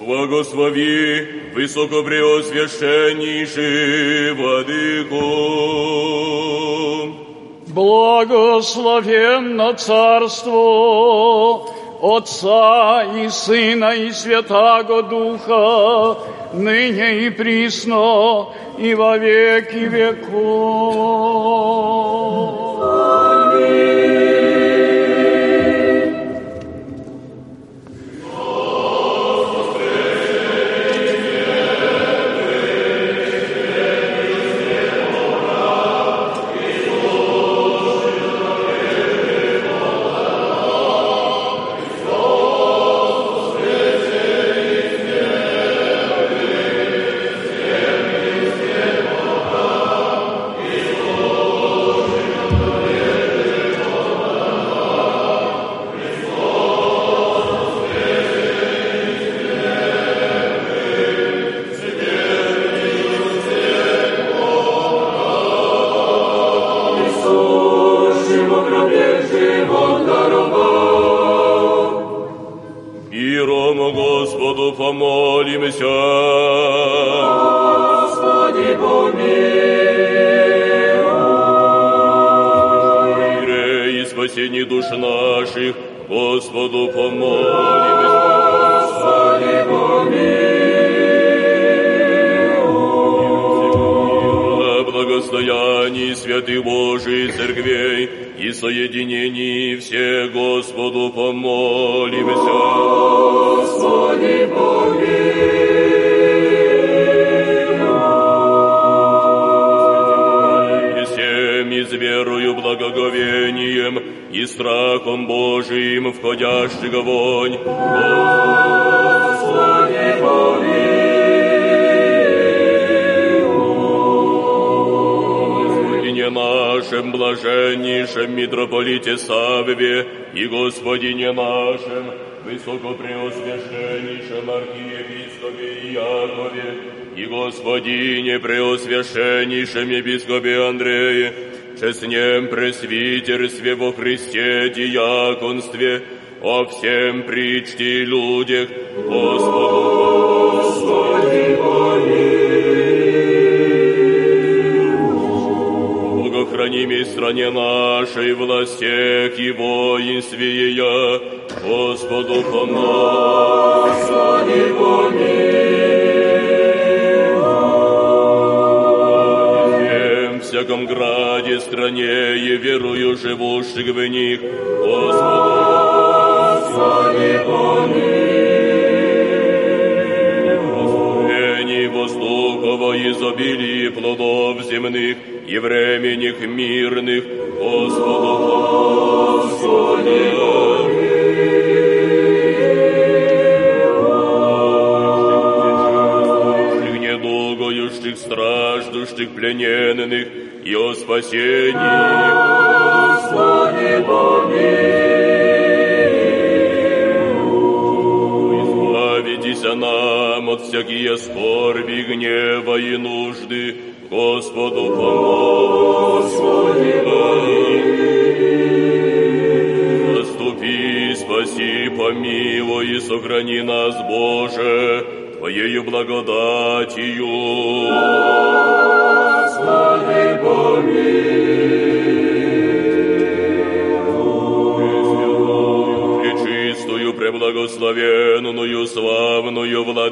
Благослови высокопреосвященнейший Владыку. Благословенно царство Отца и Сына и Святаго Духа, ныне и присно, и во веки веков. Преосвященнейшем епископе Андрее, честнем пресвитерстве во Христе диаконстве, о всем причте и людях, Господу. Богохранимей стране нашей, властях и воинстве ее, Господу помолимся. Граде, стране и верую живущих в них, Господи, воздухово изобилии плодов земных и временных мирных, Господу Господи, недугующих, страждущих, плененных и о спасении. Избавитесь нам от всякие скорби, гнева и нужды, Господу помоги. Заступи, спаси, помилуй и сохрани нас, Боже, Твоею благодатью.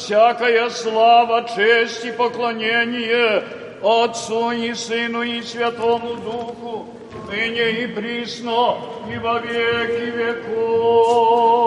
всякая слава, честь и поклонение Отцу и Сыну и Святому Духу, ныне и присно, и во веки веков.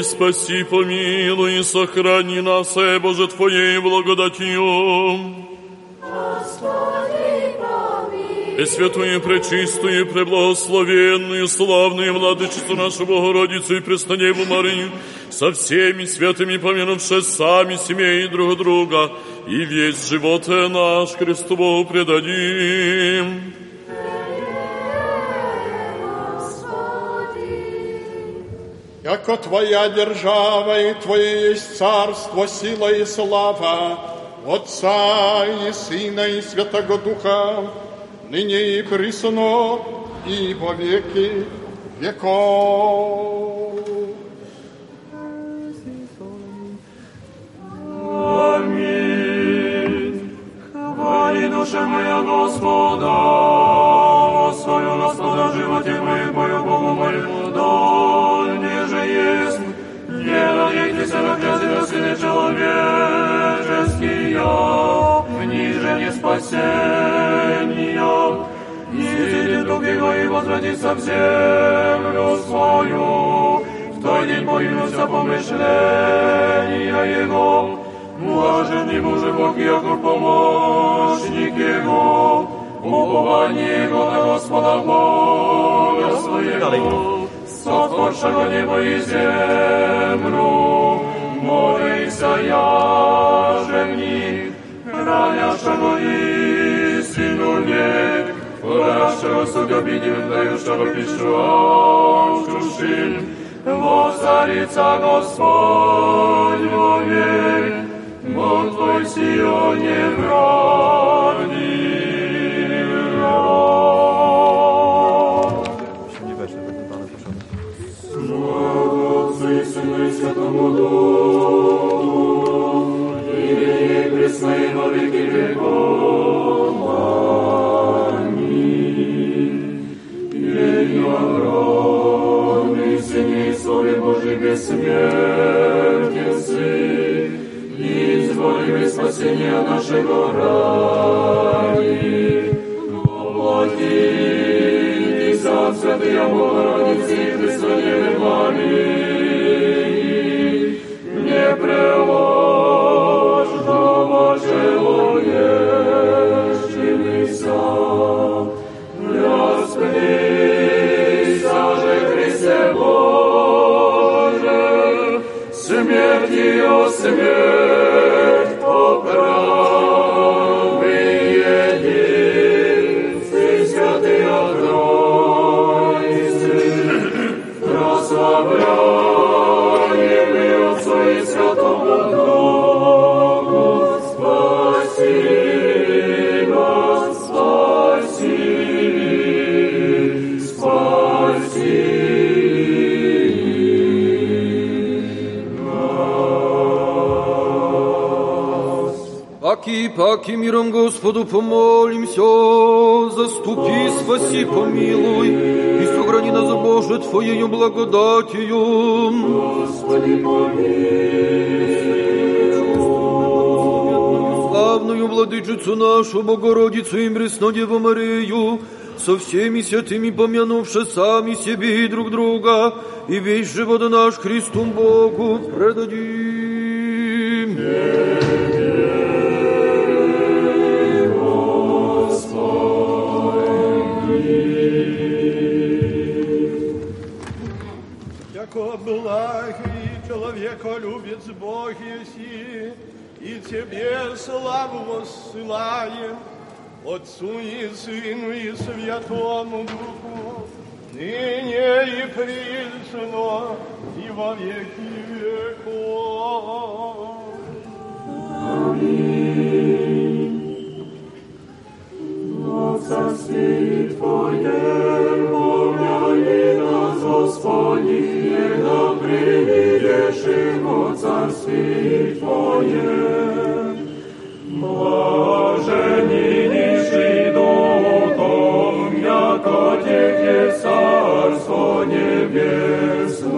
Заступи, спаси, помилуй и сохрани нас, э, Боже, Твоей благодатью. Господи, помилуй. Пресвятую, пречистую, преблагословенную, славную владычицу нашу Богородицу и Преснодеву Марию, со всеми святыми помянувши сами семей друг друга, и весь живот наш Христу Богу предадим. Яко Твоя держава и Твое есть царство, сила и слава, Отца и Сына и Святого Духа, ныне и присно, и во веки веков. гибельную, чтобы пешком крушим. Воцарится Господь. огромный, сыне соли Божий бессмертен Сын, и изволили спасения нашего ради. Воплоти, Ты сам, Святая Богородица, и Христа не Паки, миром Господу помолимся, заступи, спаси, помилуй, и сохрани нас, Боже, Твоею благодатью. Господи, Славную владычицу нашу, Богородицу и Преснодеву Марию, со всеми святыми помянувши сами себе и друг друга, и весь живот наш Христу Богу предадим. Тебе славу воссылаем, Отцу и Сыну и Святому Духу, ныне и присно, и во веки веков. Царствие Твое, помяни нас, Господи, когда прибудешь его Царствие Твое. Царство Небесное.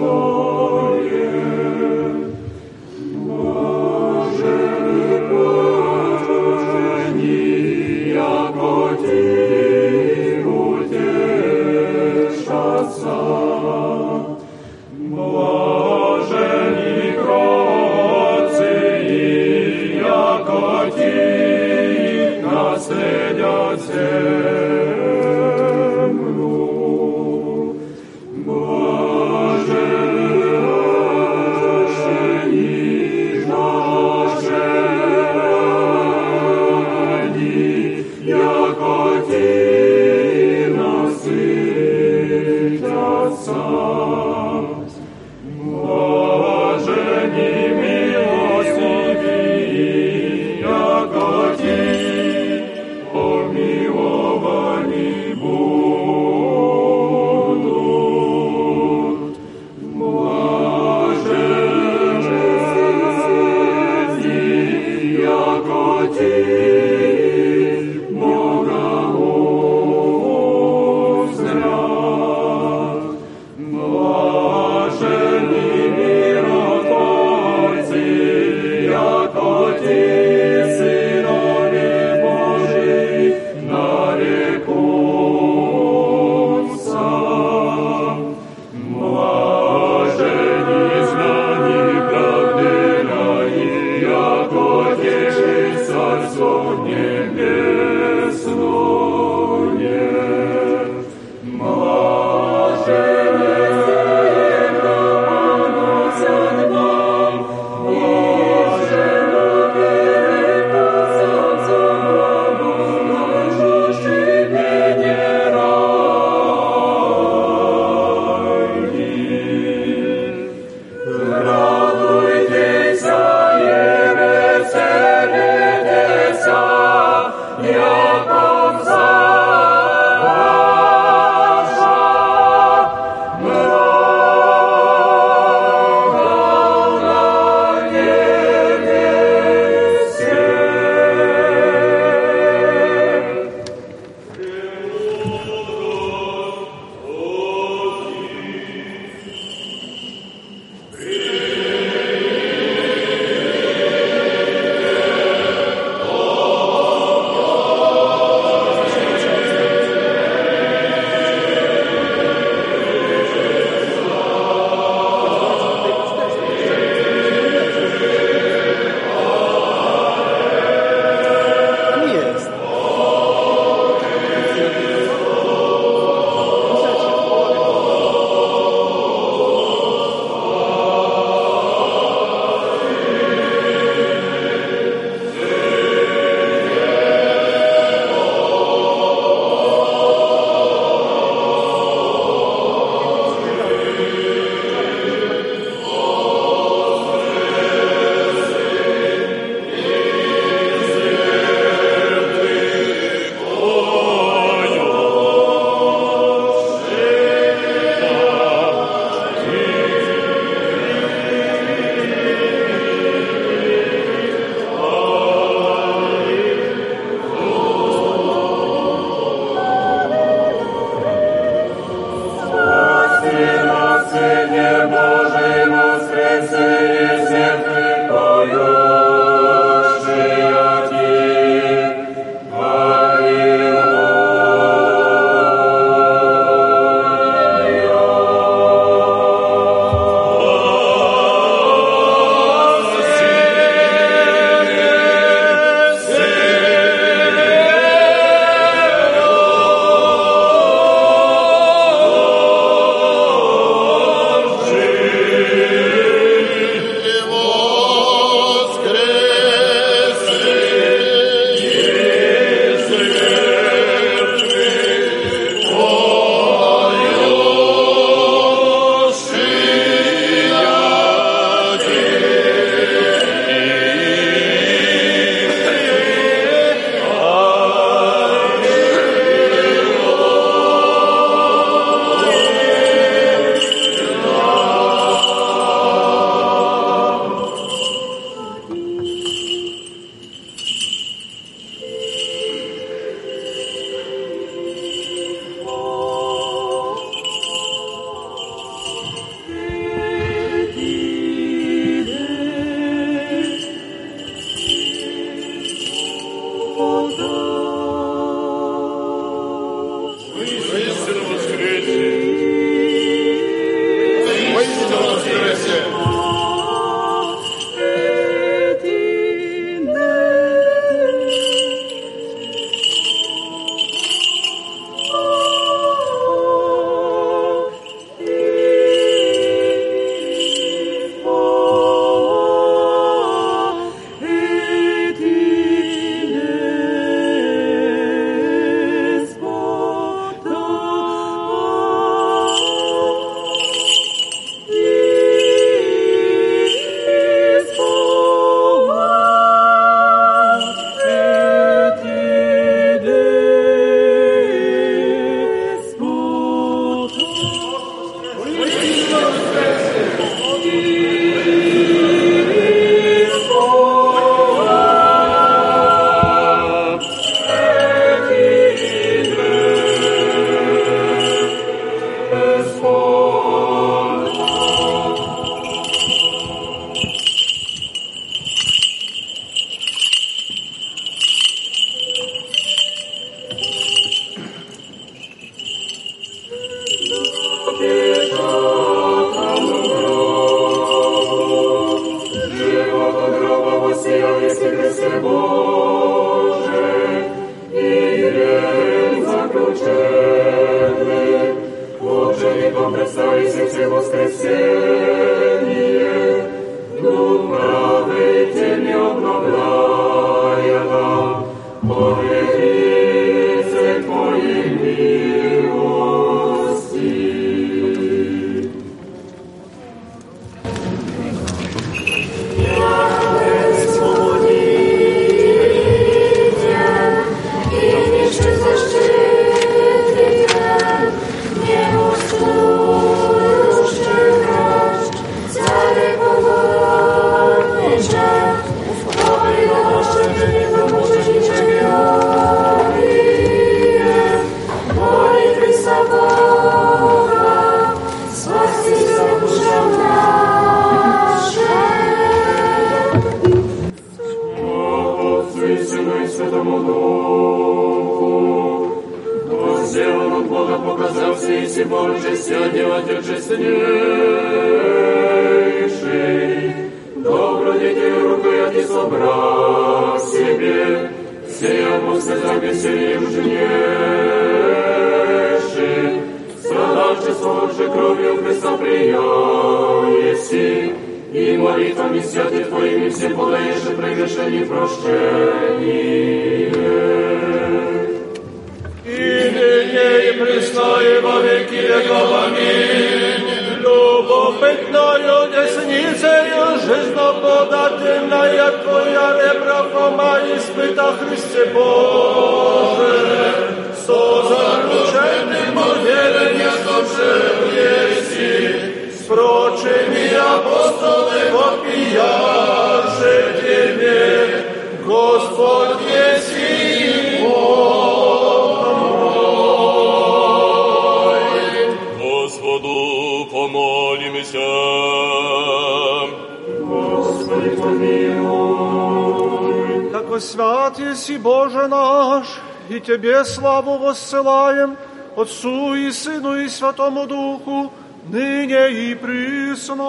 Отцу и Сыну и Святому Духу, ныне и присно.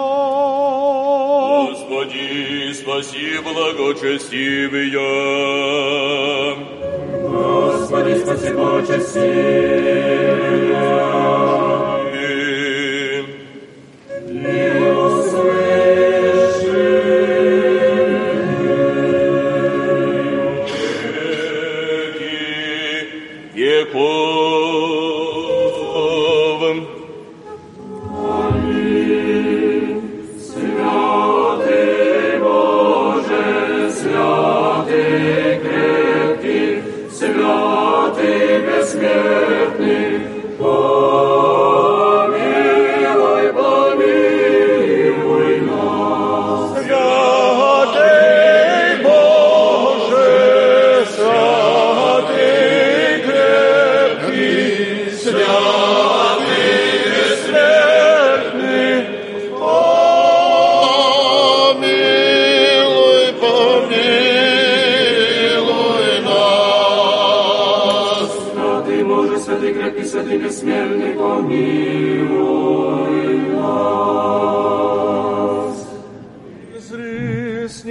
Господи, спаси благочестивые.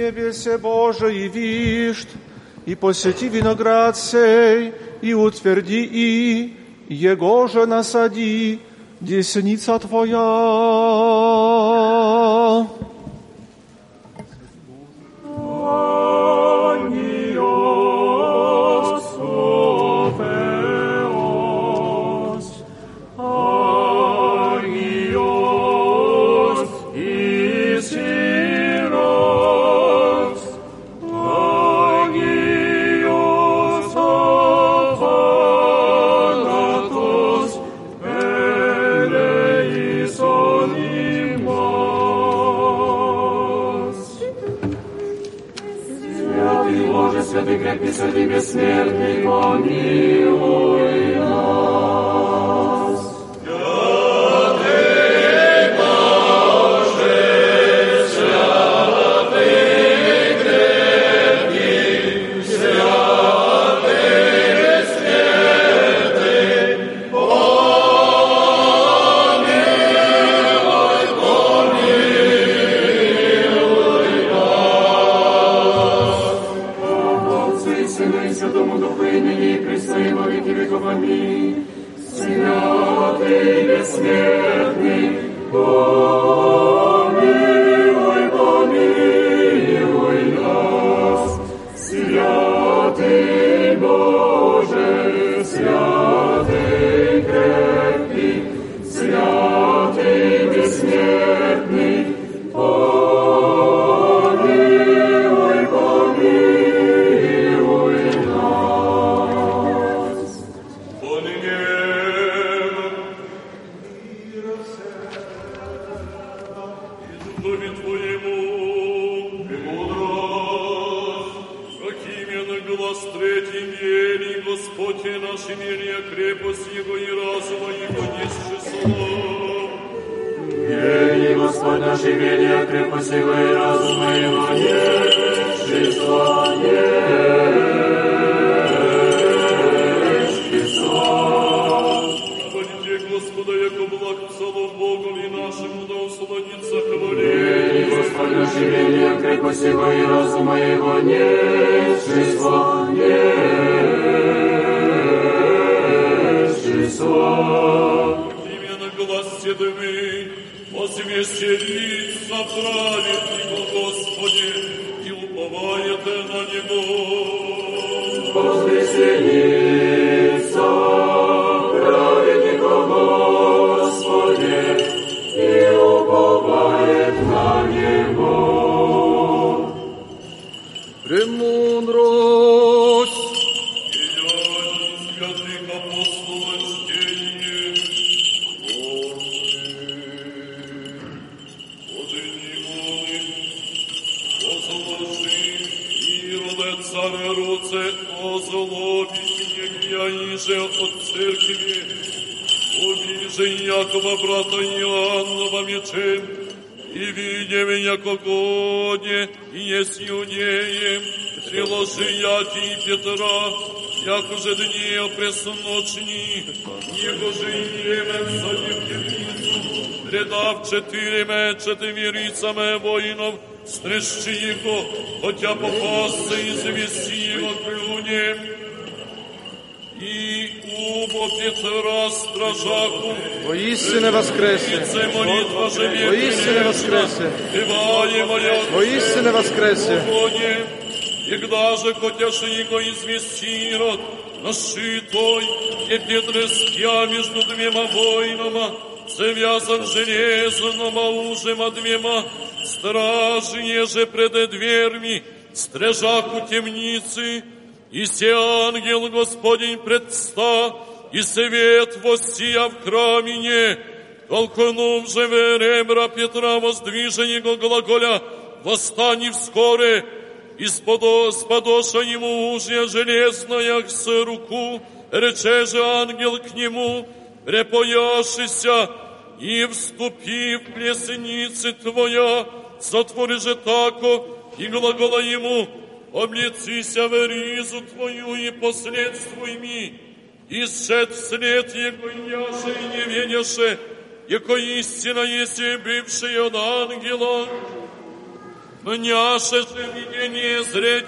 небесе Божие вишт, и посети виноград сей, и утверди и, Его же насади, десница Твоя. Тебя попасться извести от плюне, и убо раз стражаку. Воистине воскресе. Молитва живет. Воистине воскресе. Воистине воскресе. И когда же котяшико извести род, нашитой, и петре между двумя войнами, связан железным ужима двема, стражи еже пред дверьми, стрежак у темницы, и се ангел Господень предста, и свет воссия в храмине, толкнув же ребра Петра воздвижа его глаголя, восстани вскоре, и сподо, сподоша ему ужья железная с руку, рече же ангел к нему, препояшися, и вступи в плесеницы твоя, сотвори же тако, и глагола ему, облецися в ризу твою и последствуй ми, и сет вслед его яше и не ведяше, яко истина есть бывший от ангела, Мняше же видение зрети,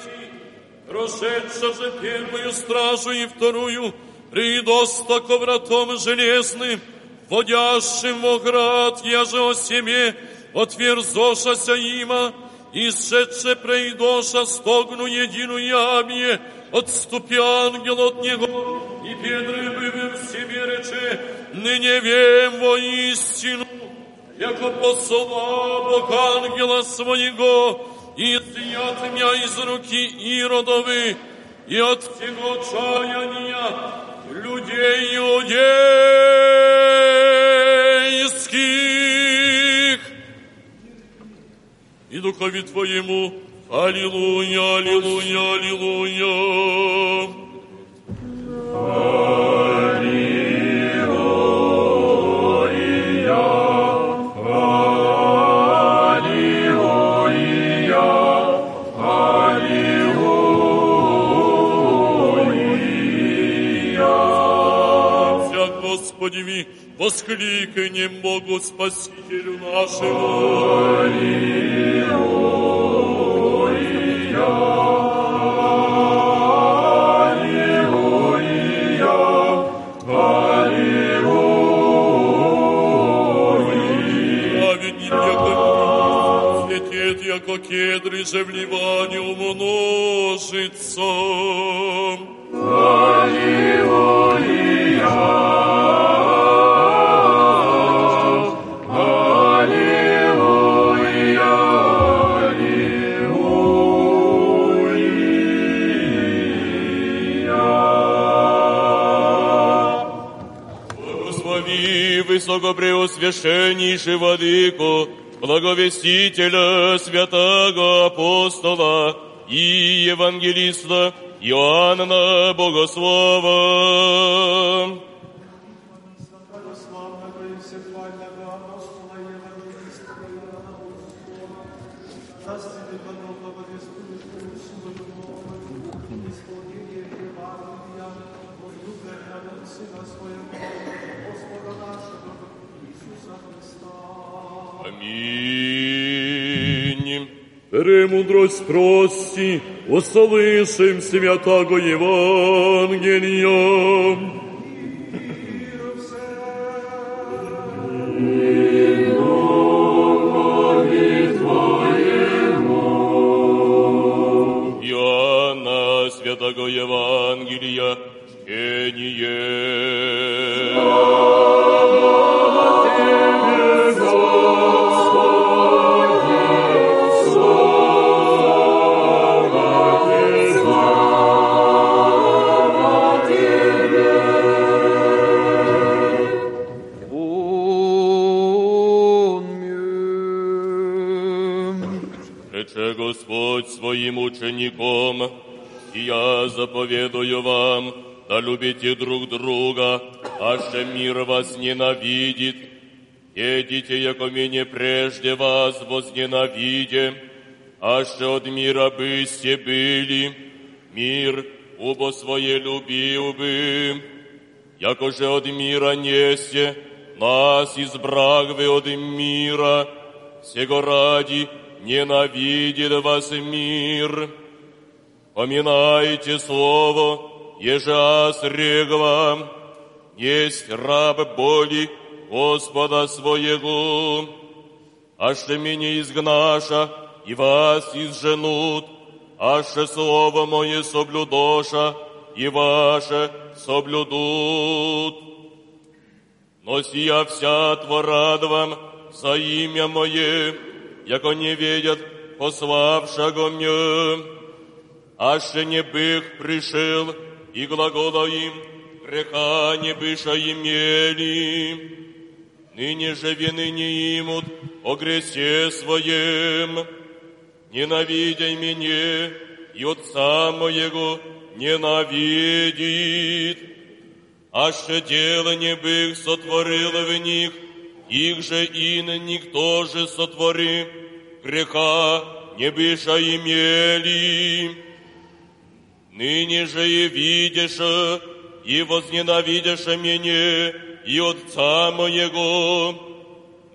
прошедша же первую стражу и вторую, придоста ко вратом железным, водящим во град, я же о себе, отверзошася има, и сшедше прейдоша стогну едину ямье, отступи ангел от него, и Петры вывел в себе рече, ныне вем воистину, яко посла Бог ангела своего, и изъят меня из руки Иродовы, и от всего чаяния людей иудейских. И духови Твоему, Аллилуйя, Аллилуйя, Аллилуйя. Вся Господи, воскликнем Богу Спасителю нашему. Аллилуйя. яко кедры же в Ливане умножится. Аллилуйя! Высокопреосвященнейший Владыку, благовестителя святого апостола и евангелиста Иоанна Богослова. Аминь. Премудрость прости, услышим святого Евангелия. Иоанна Святого Евангелия, чтение. Аминь. Господь своим учеником, и я заповедую вам, да любите друг друга, аще мир вас ненавидит. Едите, яко мене прежде вас возненавидя, аще от мира бысте были, мир убо свое любил бы. Яко же от мира несте, нас избраг вы от мира, сего ради ненавидит вас мир. Поминайте слово, рег вам, есть раб боли Господа своего, аще меня изгнаша, и вас изженут, аще слово мое соблюдоша, и ваше соблюдут. Но сия вся творад вам за имя Мое, яко не видят пославшего мне. Аще не бых пришел, и глагола им греха не быша имели. Ныне же вины не имут о гресе своем. Ненавидя меня, и Отца моего ненавидит. Аще дело не бых сотворил в них, их же ин никто же сотвори, греха не быша имели. Ныне же и видишь, и возненавидишь меня, и Отца моего,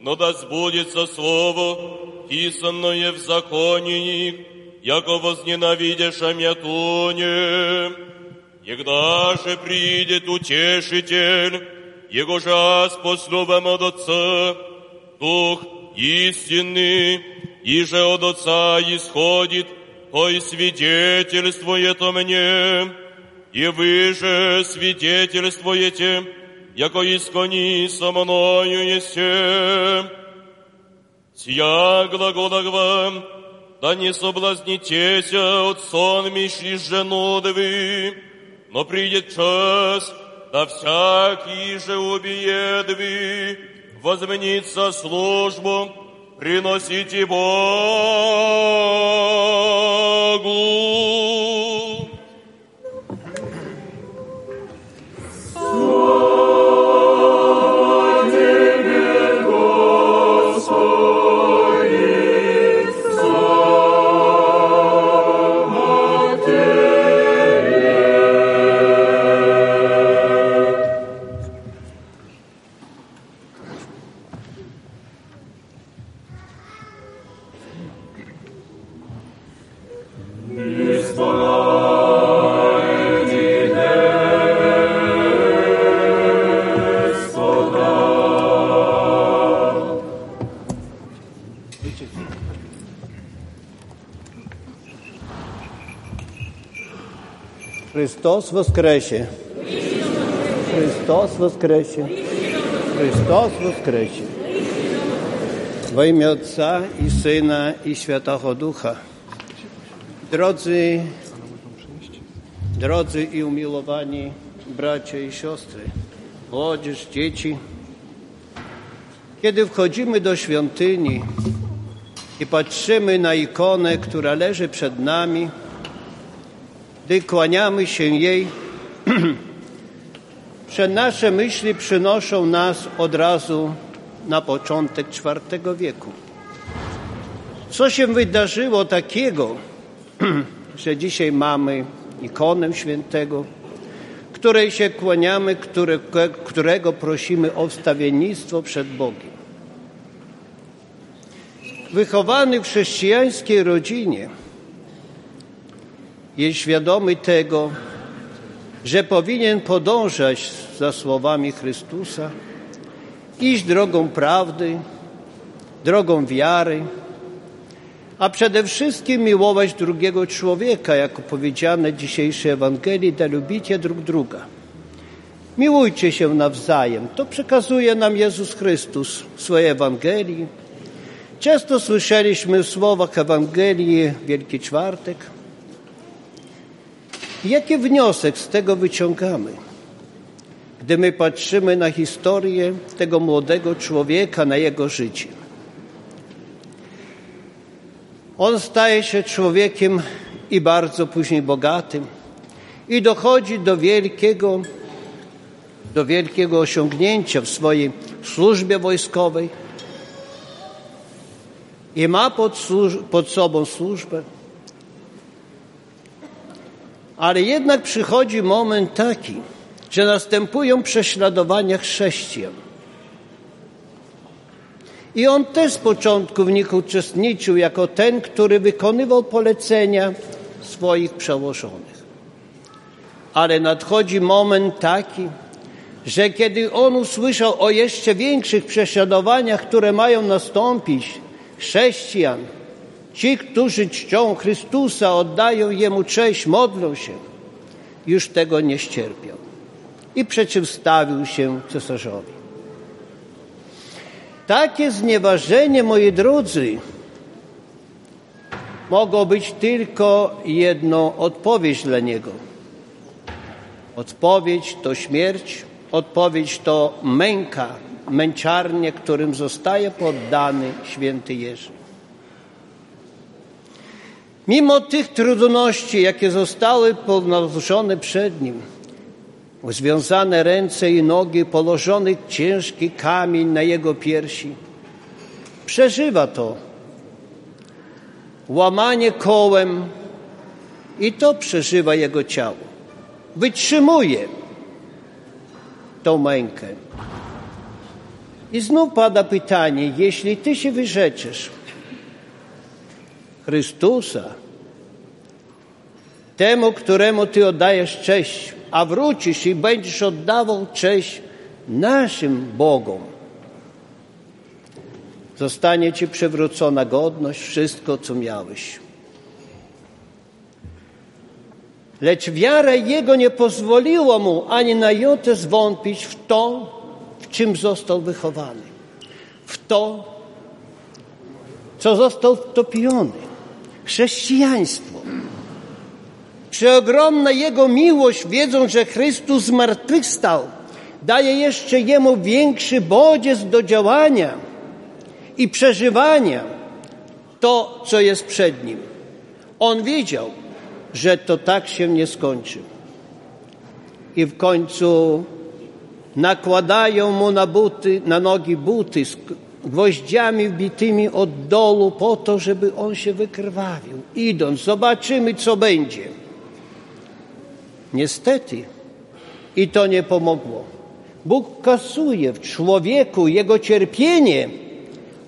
но да сбудется Слово, писанное в законе яко возненавидишь меня туне. Егда же придет утешитель, Его же аз послу вам от Отца, Дух истинный, и же от Отца исходит, Кой свидетельствует о мне, и вы же свидетельствуете, яко искони со мною есте. Сия глагола вам, да не соблазнитеся от сонмищи женудовы, но придет час, да всякий же убиедви возменится службу, приносите Богу. Христос воскресе! Христос воскресе! Христос воскресе! W imię Ojca i Syna i Świętego Ducha. Drodzy, drodzy i umiłowani bracia i siostry, młodzież, dzieci, kiedy wchodzimy do świątyni i patrzymy na ikonę, która leży przed nami, gdy kłaniamy się jej, przed nasze myśli przynoszą nas od razu na początek IV wieku. Co się wydarzyło takiego, że dzisiaj mamy ikonę świętego, której się kłaniamy, które, którego prosimy o wstawiennictwo przed Bogiem. Wychowany w chrześcijańskiej rodzinie jest świadomy tego, że powinien podążać za słowami Chrystusa, iść drogą prawdy, drogą wiary, a przede wszystkim miłować drugiego człowieka, jako powiedziane w dzisiejszej Ewangelii, da lubicie drug druga. Miłujcie się nawzajem. To przekazuje nam Jezus Chrystus w swojej Ewangelii. Często słyszeliśmy w słowach Ewangelii Wielki Czwartek. Jaki wniosek z tego wyciągamy? Gdy my patrzymy na historię tego młodego człowieka, na jego życie. On staje się człowiekiem i bardzo później bogatym i dochodzi do wielkiego, do wielkiego osiągnięcia w swojej służbie wojskowej i ma pod, pod sobą służbę. Ale jednak przychodzi moment taki, że następują prześladowania chrześcijan. I on też z początku w nich uczestniczył jako ten, który wykonywał polecenia swoich przełożonych. Ale nadchodzi moment taki, że kiedy on usłyszał o jeszcze większych prześladowaniach, które mają nastąpić chrześcijan, ci, którzy czczą Chrystusa, oddają Jemu cześć, modlą się, już tego nie ścierpiał i przeciwstawił się cesarzowi. Takie znieważenie, moi drodzy, mogło być tylko jedną odpowiedź dla niego. Odpowiedź to śmierć, odpowiedź to męka, męczarnie, którym zostaje poddany święty Jerzy. Mimo tych trudności, jakie zostały podnoszone przed nim, związane ręce i nogi, położony ciężki kamień na jego piersi, przeżywa to. Łamanie kołem i to przeżywa jego ciało. Wytrzymuje tą mękę. I znów pada pytanie, jeśli ty się wyrzeczysz Chrystusa, temu, któremu ty oddajesz cześć, a wrócisz i będziesz oddawał cześć naszym Bogom, zostanie ci przywrócona godność, wszystko, co miałeś. Lecz wiara jego nie pozwoliła mu ani na jotę zwątpić w to, w czym został wychowany, w to, co został wtopiony. Chrześcijaństwo. Przeogromna Jego miłość, wiedząc, że Chrystus zmartwychwstał, daje jeszcze Jemu większy bodziec do działania i przeżywania to, co jest przed Nim. On wiedział, że to tak się nie skończy. I w końcu nakładają mu na buty, na nogi buty gwoździami wbitymi od dołu po to, żeby on się wykrwawił. Idąc, zobaczymy, co będzie. Niestety i to nie pomogło. Bóg kasuje w człowieku jego cierpienie,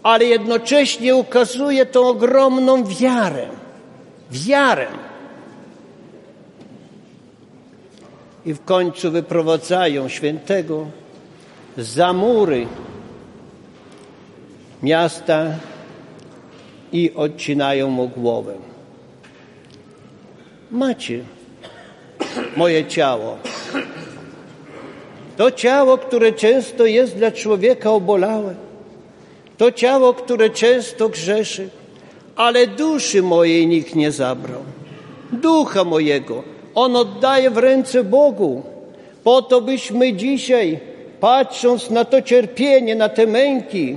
ale jednocześnie ukazuje tą ogromną wiarę. Wiarę. I w końcu wyprowadzają świętego za mury miasta i odcinają mu głowę. Macie moje ciało. To ciało, które często jest dla człowieka obolałe. To ciało, które często grzeszy, ale duszy mojej nikt nie zabrał. Ducha mojego On oddaje w ręce Bogu. Po to byśmy dzisiaj, patrząc na to cierpienie, na te męki,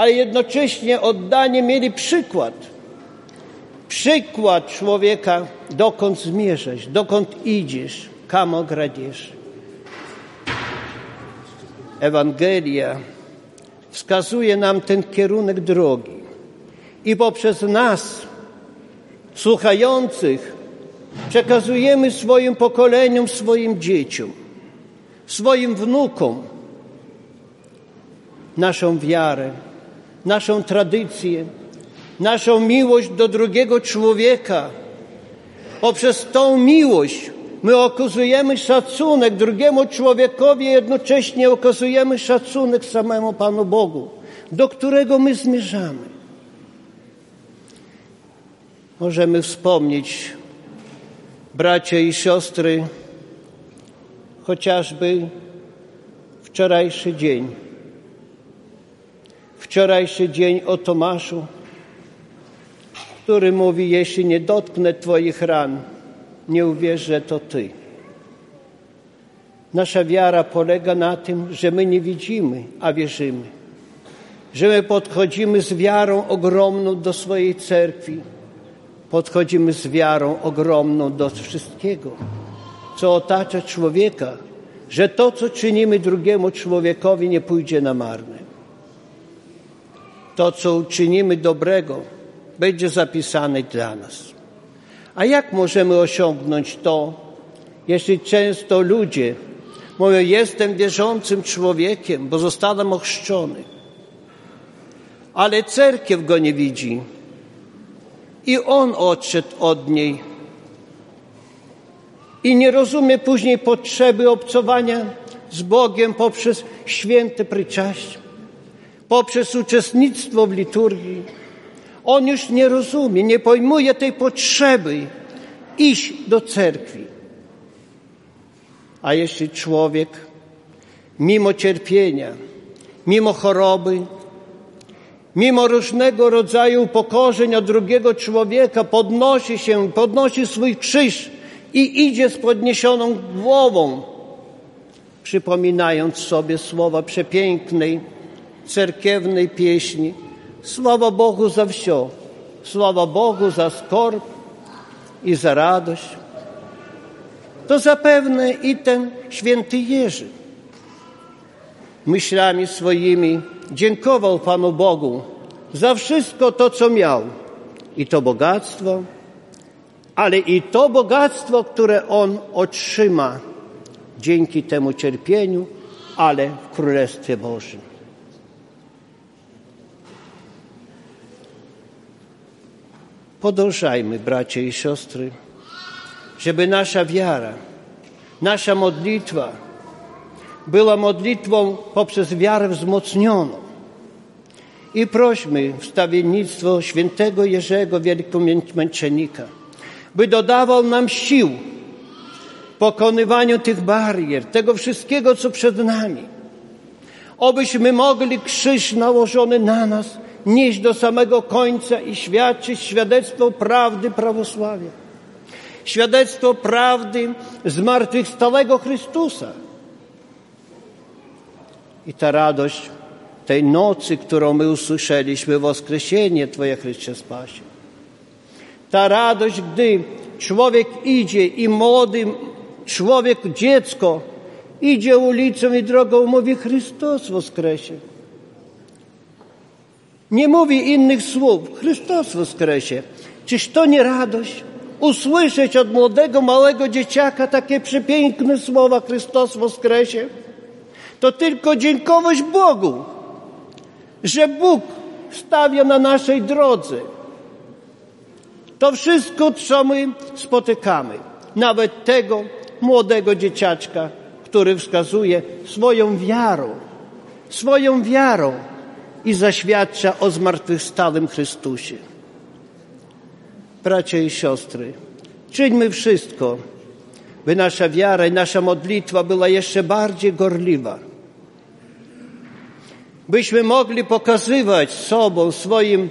ale jednocześnie oddanie mieli przykład. Przykład człowieka, dokąd zmierzasz, dokąd idziesz, kamo gradziesz. Ewangelia wskazuje nam ten kierunek drogi i poprzez nas, słuchających, przekazujemy swoim pokoleniom, swoim dzieciom, swoim wnukom naszą wiarę, naszą tradycję, naszą miłość do drugiego człowieka. Poprzez tą miłość my okazujemy szacunek drugiemu człowiekowi, jednocześnie okazujemy szacunek samemu Panu Bogu, do którego my zmierzamy. Możemy wspomnieć, bracia i siostry, chociażby wczorajszy dzień. Wczorajszy dzień o Tomaszu, który mówi: Jeśli nie dotknę Twoich ran, nie uwierzę, że to Ty. Nasza wiara polega na tym, że my nie widzimy, a wierzymy. Że my podchodzimy z wiarą ogromną do swojej cerkwi. Podchodzimy z wiarą ogromną do wszystkiego, co otacza człowieka, że to, co czynimy drugiemu człowiekowi, nie pójdzie na marne. To, co uczynimy dobrego, będzie zapisane dla nas. A jak możemy osiągnąć to, jeśli często ludzie mówią, jestem wierzącym człowiekiem, bo zostałem ochrzczony, ale cerkiew go nie widzi i on odszedł od niej i nie rozumie później potrzeby obcowania z Bogiem poprzez święte pryczaście, poprzez uczestnictwo w liturgii. On już nie rozumie, nie pojmuje tej potrzeby iść do cerkwi. A jeśli człowiek mimo cierpienia, mimo choroby, mimo różnego rodzaju upokorzeń od drugiego człowieka podnosi się, podnosi swój krzyż i idzie z podniesioną głową, przypominając sobie słowa przepięknej, cerkiewnej pieśni. Sława Bogu za wsio, sława Bogu za skorb i za radość. To zapewne i ten święty Jerzy myślami swoimi dziękował Panu Bogu za wszystko to, co miał. I to bogactwo, ale i to bogactwo, które on otrzyma dzięki temu cierpieniu, ale w Królestwie Bożym. Podążajmy, bracia i siostry, żeby nasza wiara, nasza modlitwa była modlitwą poprzez wiarę wzmocnioną. I prośmy wstawiennictwo świętego Jerzego Wielkomęczennika, by dodawał nam sił pokonywaniu tych barier, tego wszystkiego, co przed nami. Obyśmy mogli krzyż nałożony na nas nieść do samego końca i świadczyć świadectwo prawdy prawosławia. Świadectwo prawdy zmartwychwstałego Chrystusa. I ta radość tej nocy, którą my usłyszeliśmy, woskresie Twoje Chryste Spasie. Ta radość, gdy człowiek idzie i młody człowiek, dziecko, idzie ulicą i drogą, mówi Chrystus woskresie. Nie mówi innych słów. Chrystus woskresie. Czyż to nie radość? Usłyszeć od młodego, małego dzieciaka takie przepiękne słowa Chrystus woskresie? To tylko dziękować Bogu, że Bóg stawia na naszej drodze. To wszystko, co my spotykamy. Nawet tego młodego dzieciaczka, który wskazuje swoją wiarą, swoją wiarą i zaświadcza o zmartwychwstałym Chrystusie. Bracia i siostry, czyńmy wszystko, by nasza wiara i nasza modlitwa była jeszcze bardziej gorliwa. Byśmy mogli pokazywać sobą, swoim,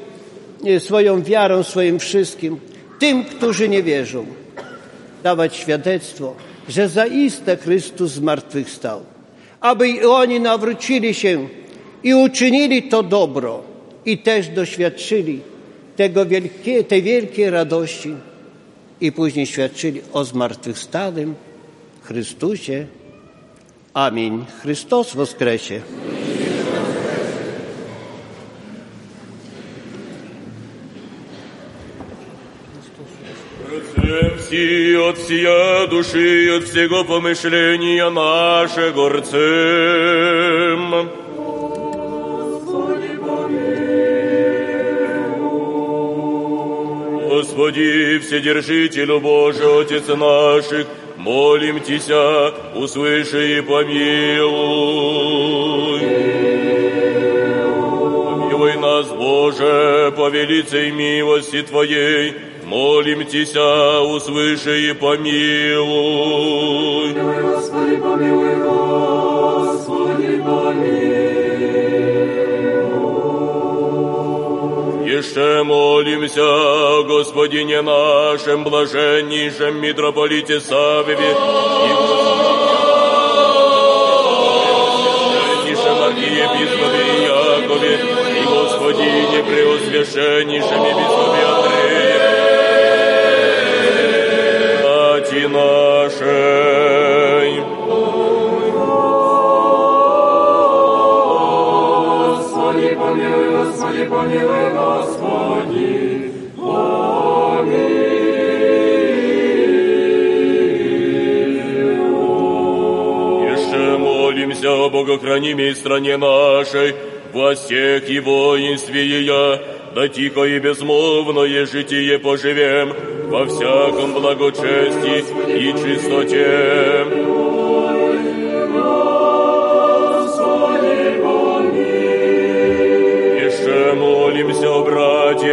swoją wiarą, swoim wszystkim, tym, którzy nie wierzą, dawać świadectwo, że zaiste Chrystus zmartwychwstał, aby i oni nawrócili się i uczynili to dobro i też doświadczyli tego wielkie, tej wielkiej radości i później świadczyli o zmartwychwstałym Chrystusie. Amin. Chrystus woskresie. Отцем все от всея души и от всего помышления наше горцем. Господи, Вседержителю Божий, Отец наших, молим Тися, услыши и помилуй. Помилуй нас, Боже, по велицей милости Твоей, молим Тися, услыши и помилуй. Господи, помилуй, Господи, помилуй. Еще молимся Господине нашем, блаженнейшем митрополите Савве. И архиепископе Якове и Господине преосвященнейшем епископе Андрее, Тати Господи, помилуй, Господи, Еще молимся о богохранимой стране нашей, властях и воинстве ее, да тихо и безмолвное житие поживем во всяком благочестии и чистоте.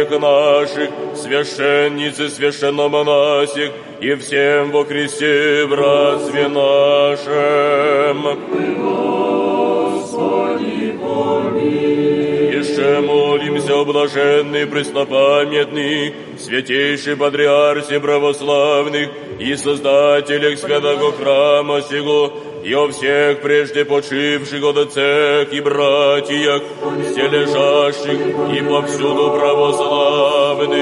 Братьях наших, священнице, священномонасих и всем во Христе братстве нашем. Еще молимся блаженный, преснопамятный, святейший патриарсе православных и создателях святого храма сего, и о всех прежде почивших от отцах и братьях, все лежащих и повсюду православных.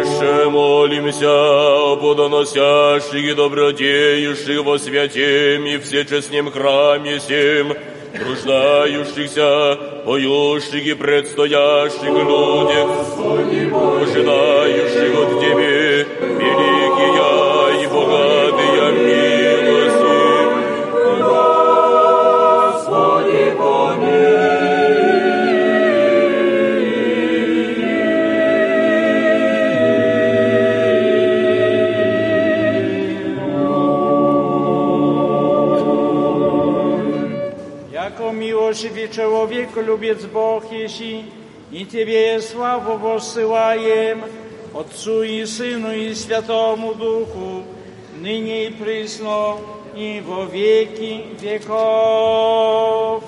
Еще молимся о плодоносящих и добродеющих во святем и всечестнем храме сем, труждающихся, поющих и предстоящих людях, ожидающих от Тебе Jako miłościwy człowiek, lubiec Bóg jeśli i Ciebie sławę posyłajem, Otcu i Synu i Świętemu Duchu, nyní i prysno i wo wieki wieków.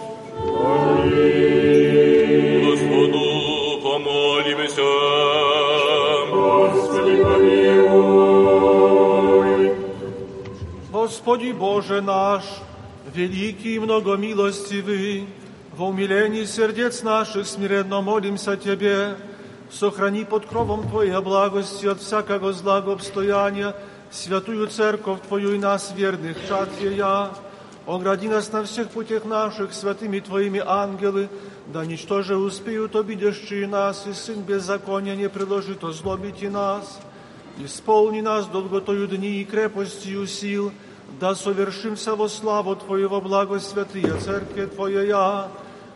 Господу помолимся. Господи, помилуй. Господи Боже наш, великий и многомилостивый, во умилении сердец наших смиренно молимся Тебе, сохрани под кровом Твоей благости от всякого злого обстояния святую церковь Твою и нас, верных чад Твоя, огради нас на всех путях наших святыми Твоими ангелы, да ничтоже успеют обидящие нас, и Сын беззакония не приложит озлобить и нас. Исполни нас долготою дни и крепостью сил, да совершимся во славу Твою во благо святые Церкви Твоя.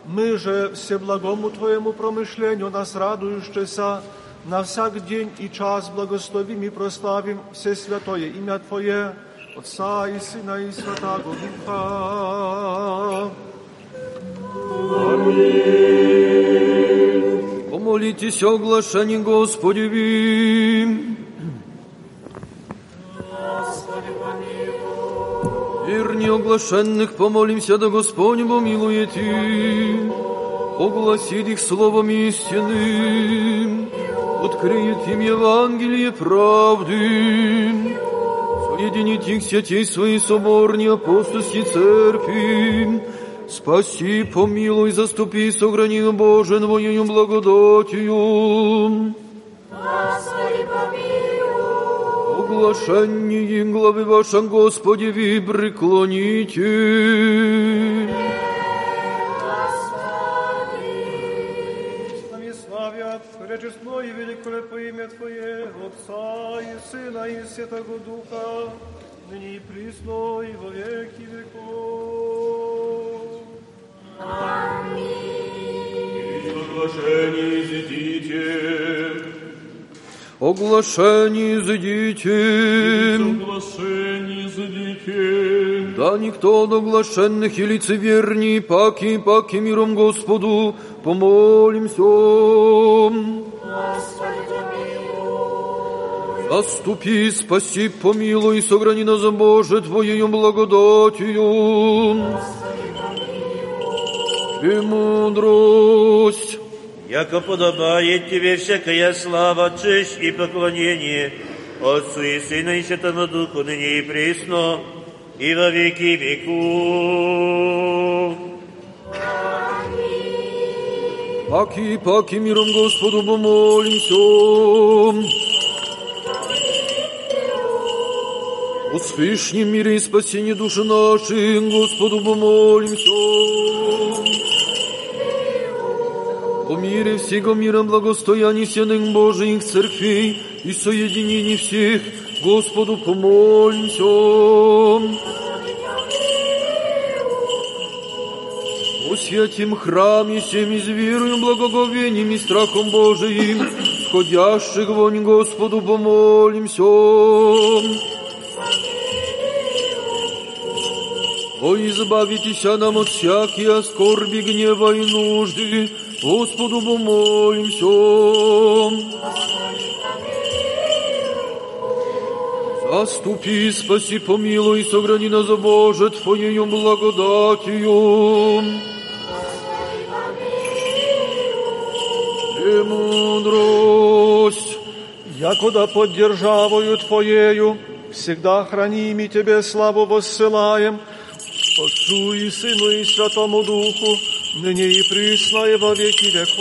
Мы же всеблагому Твоему промышлению нас радующийся, на всяк день и час благословим и прославим все святое имя Твое, Отца и Сына и Святаго Духа. Помолитесь о глашении Господевим. Верни оглашенных, помолимся, да Господь помилует их. Огласит их словом истинным, откроет им Евангелие правды. Соединить их сетей своей соборни апостольской церкви. Спаси, помилуй, заступи, сохрани, Боже, Твоею благодатью. Господи, помилуй. Оглашение главы вашем Господи, вы преклоните. Нами славят, пречестно и великолепное имя Твое, Отца и Сына и Святого Духа, ныне и присно и во веки веков. Соглашение изидите, Оглашение соглашение изидите. Да никто от оглашенных и лицеверней, паки, паки миром Господу, помолимся. Господи, помилуй. Заступи, спаси, помилуй, сохрани нас, Боже, Твоею благодатью. И мудрость. Яко подобает тебе всякая слава, честь и поклонение Отцу и Сыну и Святому Духу, ныне и пресно, и во веки веков. Паки, паки миром Господу помолимся. О свышнем мире и спасении души нашей, Господу помолимся. О мире всего мира благостоянии сенных Божиих церквей и соединении всех, Господу помолимся. О святем храме всем из верою, благоговением и страхом Божиим, сходящих вонь Господу помолимся. О, избавитеся нам от всякие скорби, гнева и нужды, Господу помолимся. Заступи, спаси, помилуй, сохрани нас, Боже, Твоею благодатью. И мудрость. Якуда под державою Твоею всегда храними Тебе славу воссылаем, Отцу и Сыну и Святому Духу, ныне и присно и во веки веков.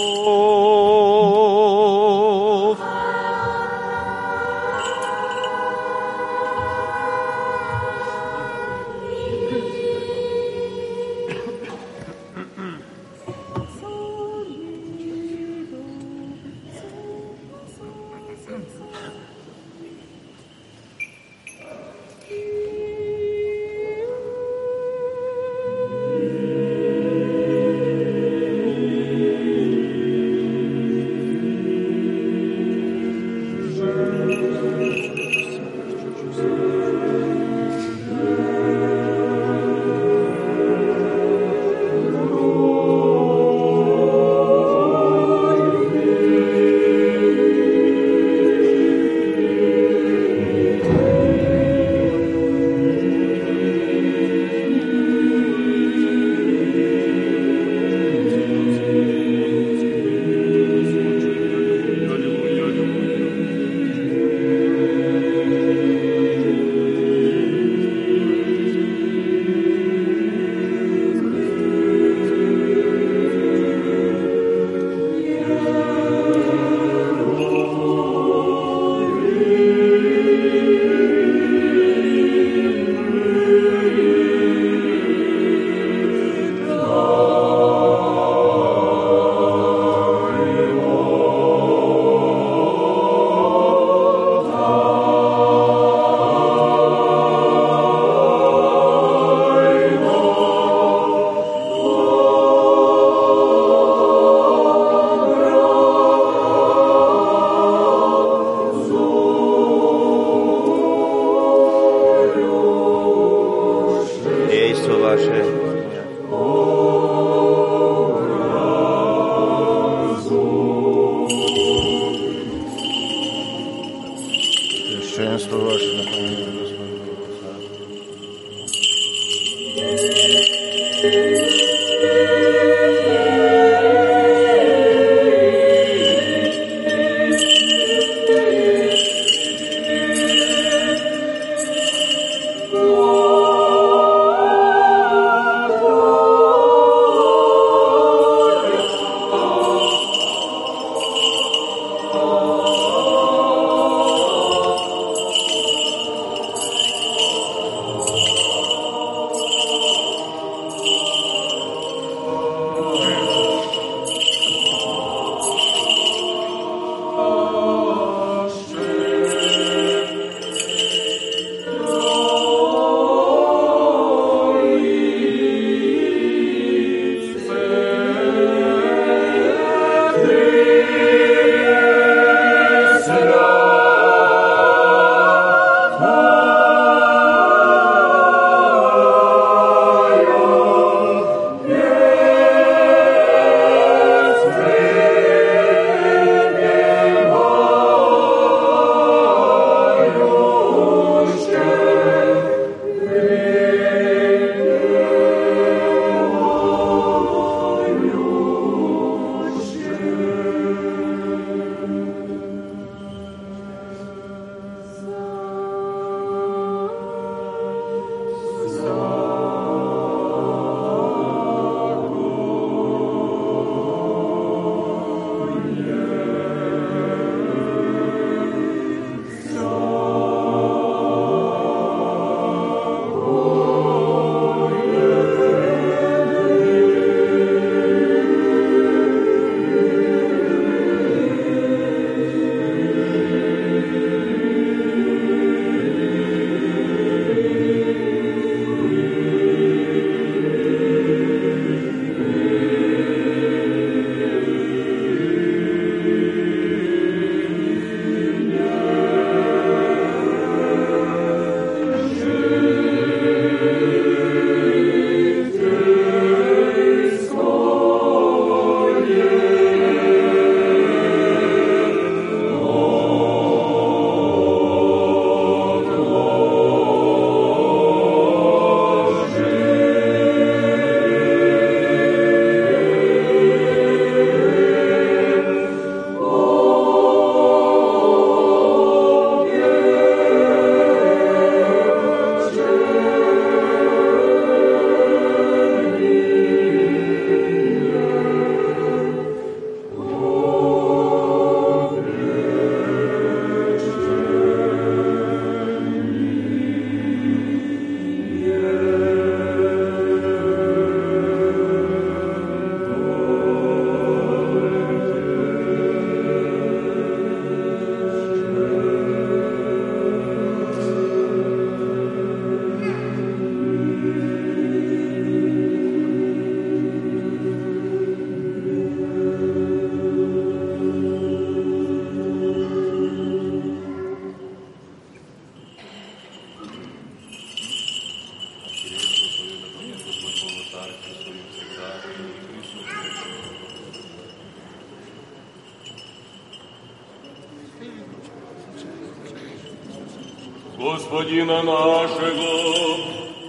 Господина нашего,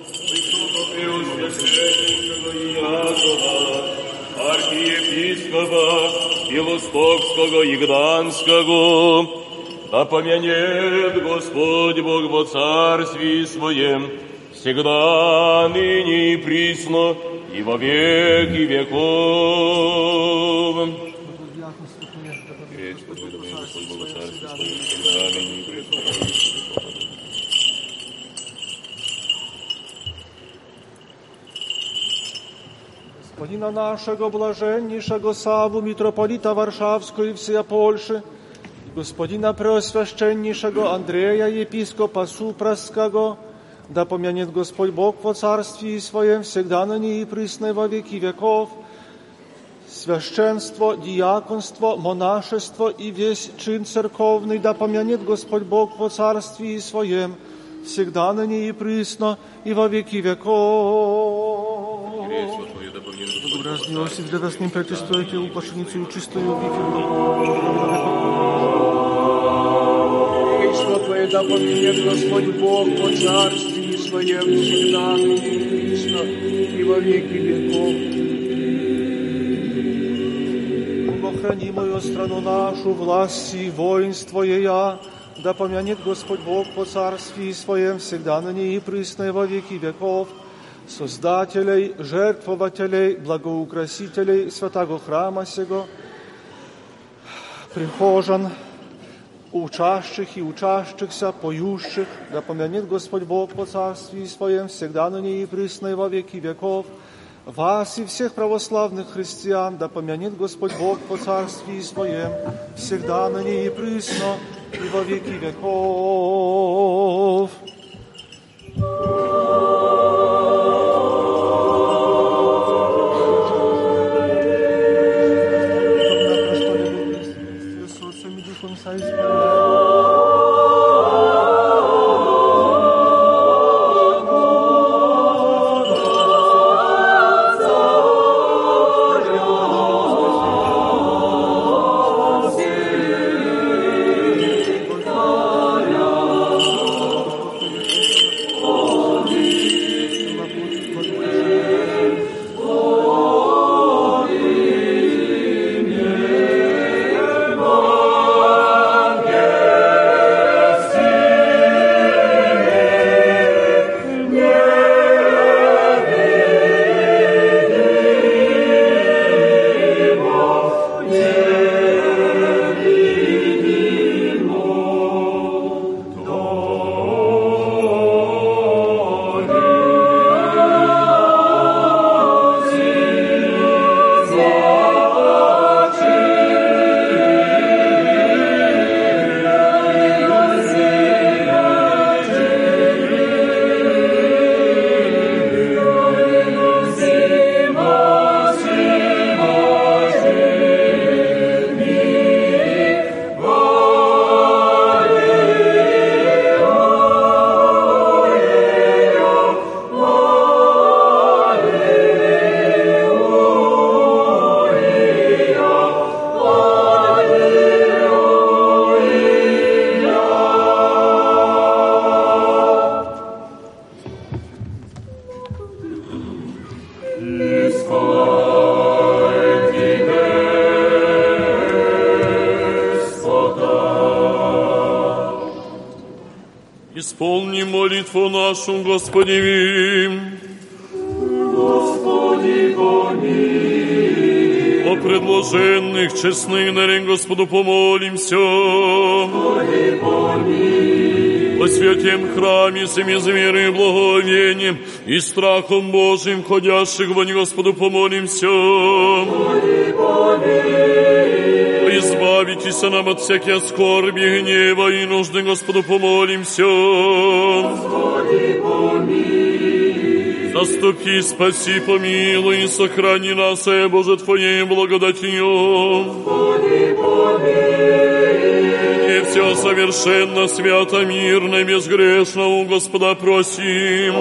Высокопреосвященнейшего Иакова, архиепископа Белостокского и Гданского, да помянет Господь Бог во Царстве Своем, всегда, ныне и присно, и во веки веков. Помянет Господь Бог во Царстве Своем, нашего блаженнейшего Саву, митрополита Варшавского и всея Польши, и господина преосвященнейшего Андрея, епископа Супраского, да помянет Господь Бог во царстве Своем всегда на ней и присно во веки веков, священство, диаконство, монашество и весь чин церковный, да помянет Господь Бог во царстве Своем, всегда на ней и присно и во веки веков. Господь Бог во Obraz Царстве miłości wlewa z nim preczystujecie upaszenicę i czystою wieki. Иство Твое да помянет Господь Бог по царстве Своем всегда ныне и присно, и во веки веков. Богохрани мою страну нашу, власти и воинство ея, да помянет Господь Бог по царстве своем всегда на ней и присно и во веки веков, Создателей, жертвователей, благоукрасителей святого храма сего, прихожан, учащих и учащихся, поющих, да помянет Господь Бог по царстве своем всегда на ней и присно и во веки веков, вас и всех православных христиан, да помянет Господь Бог по царстве своем, всегда на ней и присно и во веки веков. нашу, Господи, вим. Господи, помилуй. О предложенных честных дарен Господу помолимся. Господи, помилуй. О святем храме, семи с верой и благовением и страхом Божьим, ходящих в Господу помолимся. Господи, помилуй. Избавитесь нам от всяких скорби, гнева и нужды, Господу помолимся. Заступи, спаси, помилуй и сохрани нас, э, Боже, Твоей благодатью. Господи, помилуй. И все совершенно, свято, мирно, и безгрешно у Господа просим.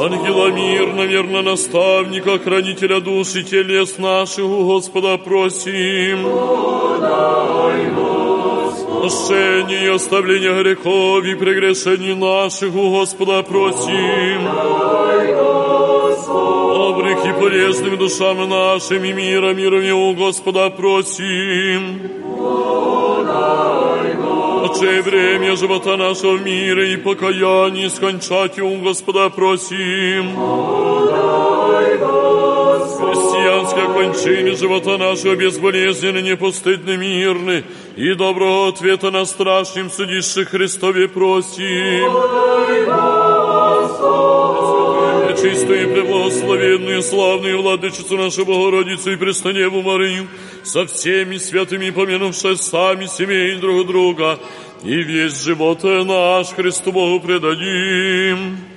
Ангела мирно, верно наставника, хранителя душ и телес наших у Господа просим. Прощение и оставление грехов и прегрешений наших у Господа просим. Добрых и полезных душам нашим и мира, миром у Господа просим. Отче, время живота нашего в мире и покаяние скончать у Господа просим. Христианской кончине живота нашего безболезненный, непостыдный, мирный и доброго ответа на страшном судище Христове просим. Чистую и преблагословенную, славную владычицу нашу Богородицу и Пресноневу Марию, со всеми святыми помянувши сами семей друг друга, и весь живот наш Христу Богу предадим.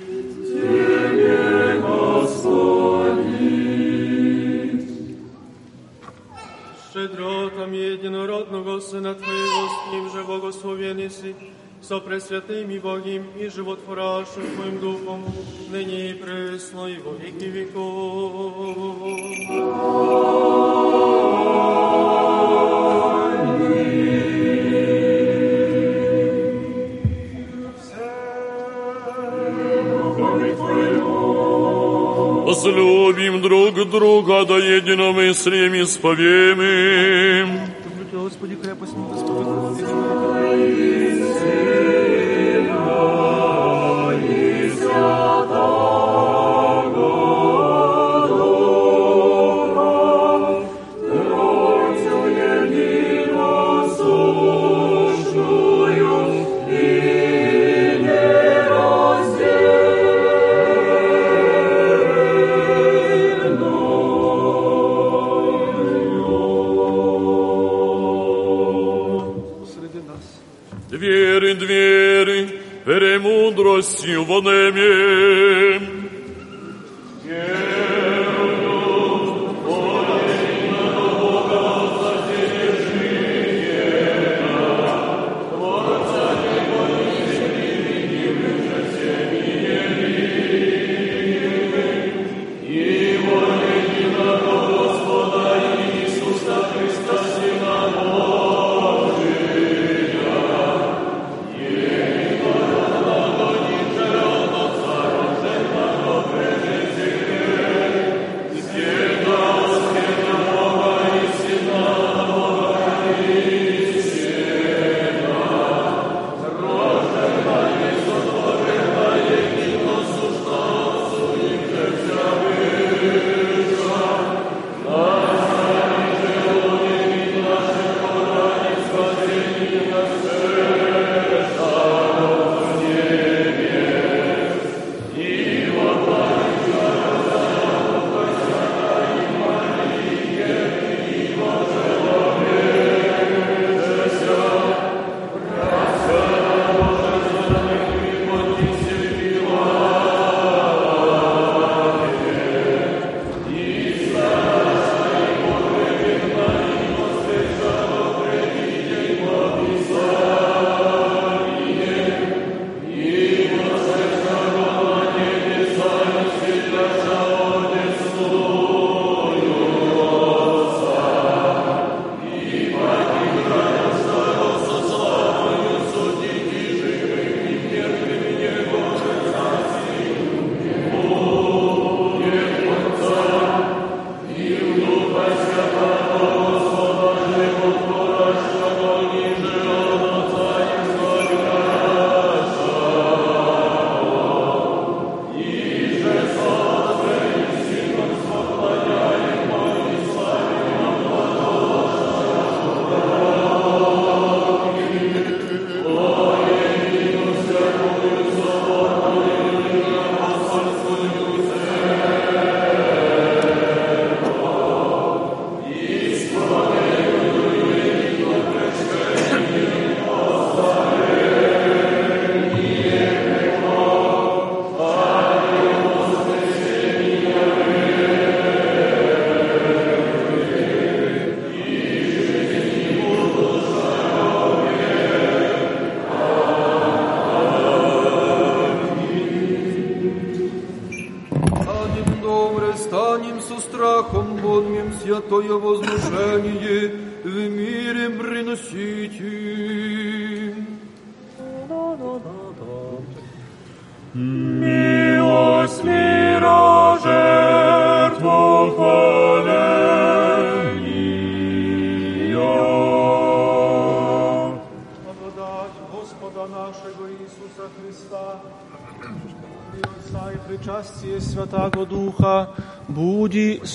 Щедротам единородного Сына Твоего, с Ним же благословен си, со пресвятым и Богим и животворящим Твоим Духом, ныне и пресно и во веки веков. Духовный возлюбим друг друга до единомыслием исповемим. Господи, крепость, Господи, мудростью воними.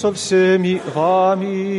со всеми вами.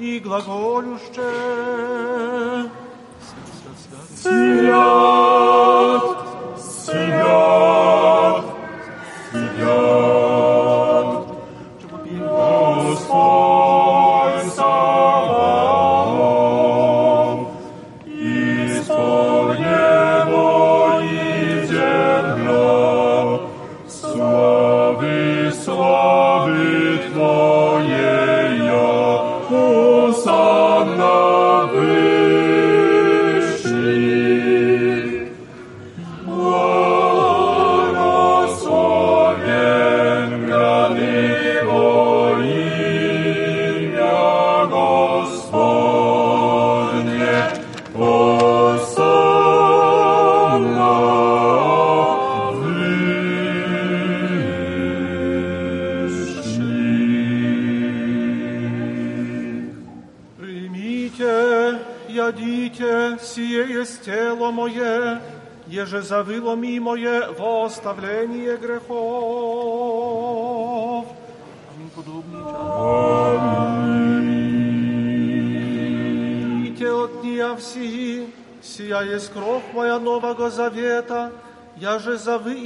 и глаголюще.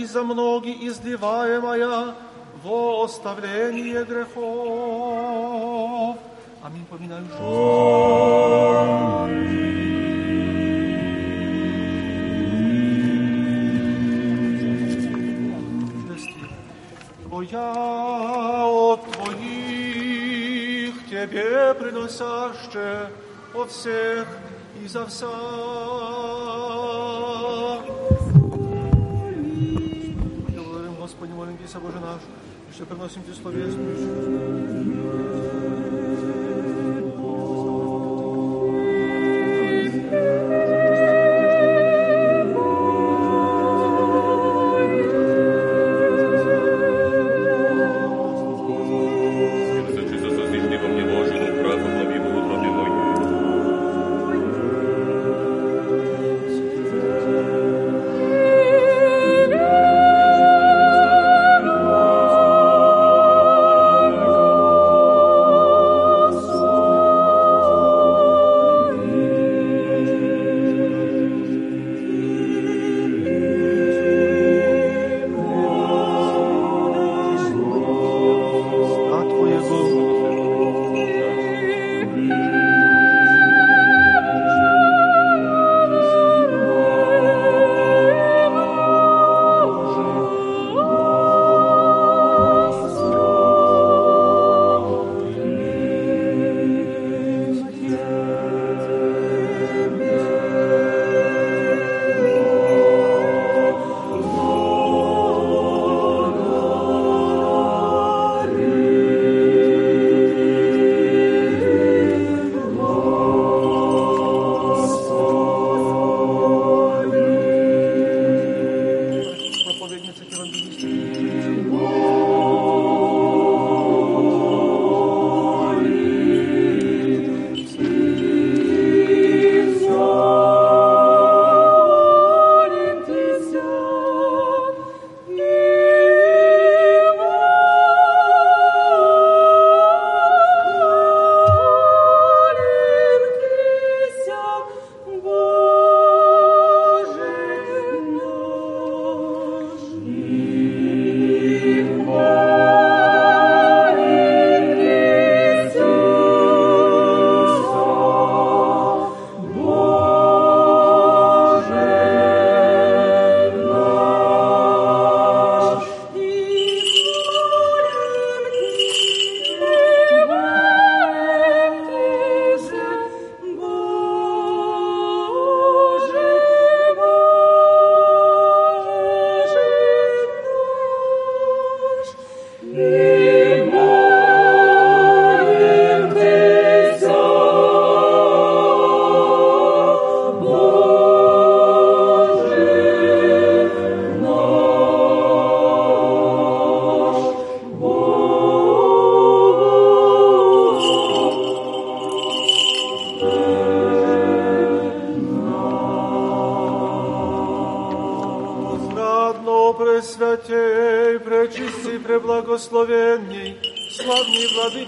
за многие изливаемая во оставление грехов. Аминь. Поминаю Аминь. Твоя от Твоих Тебе приносяще от всех и за всех. Ще приносим тебе славе и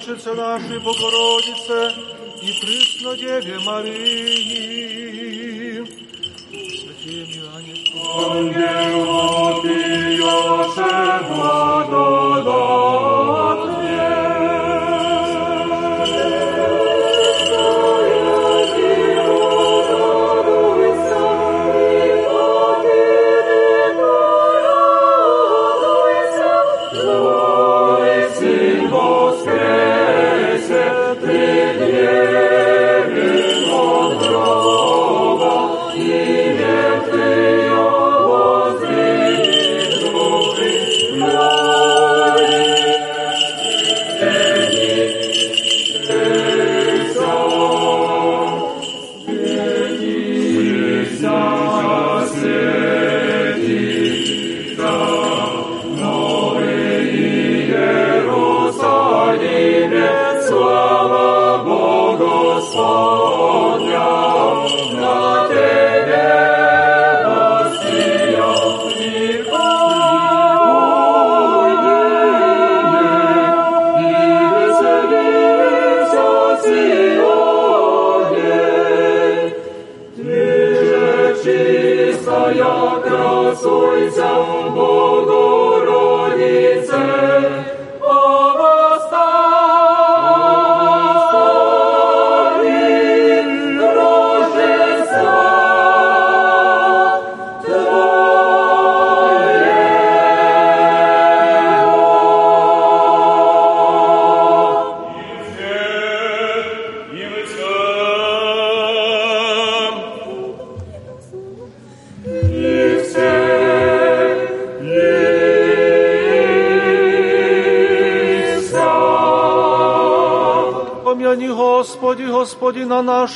Владычице нашей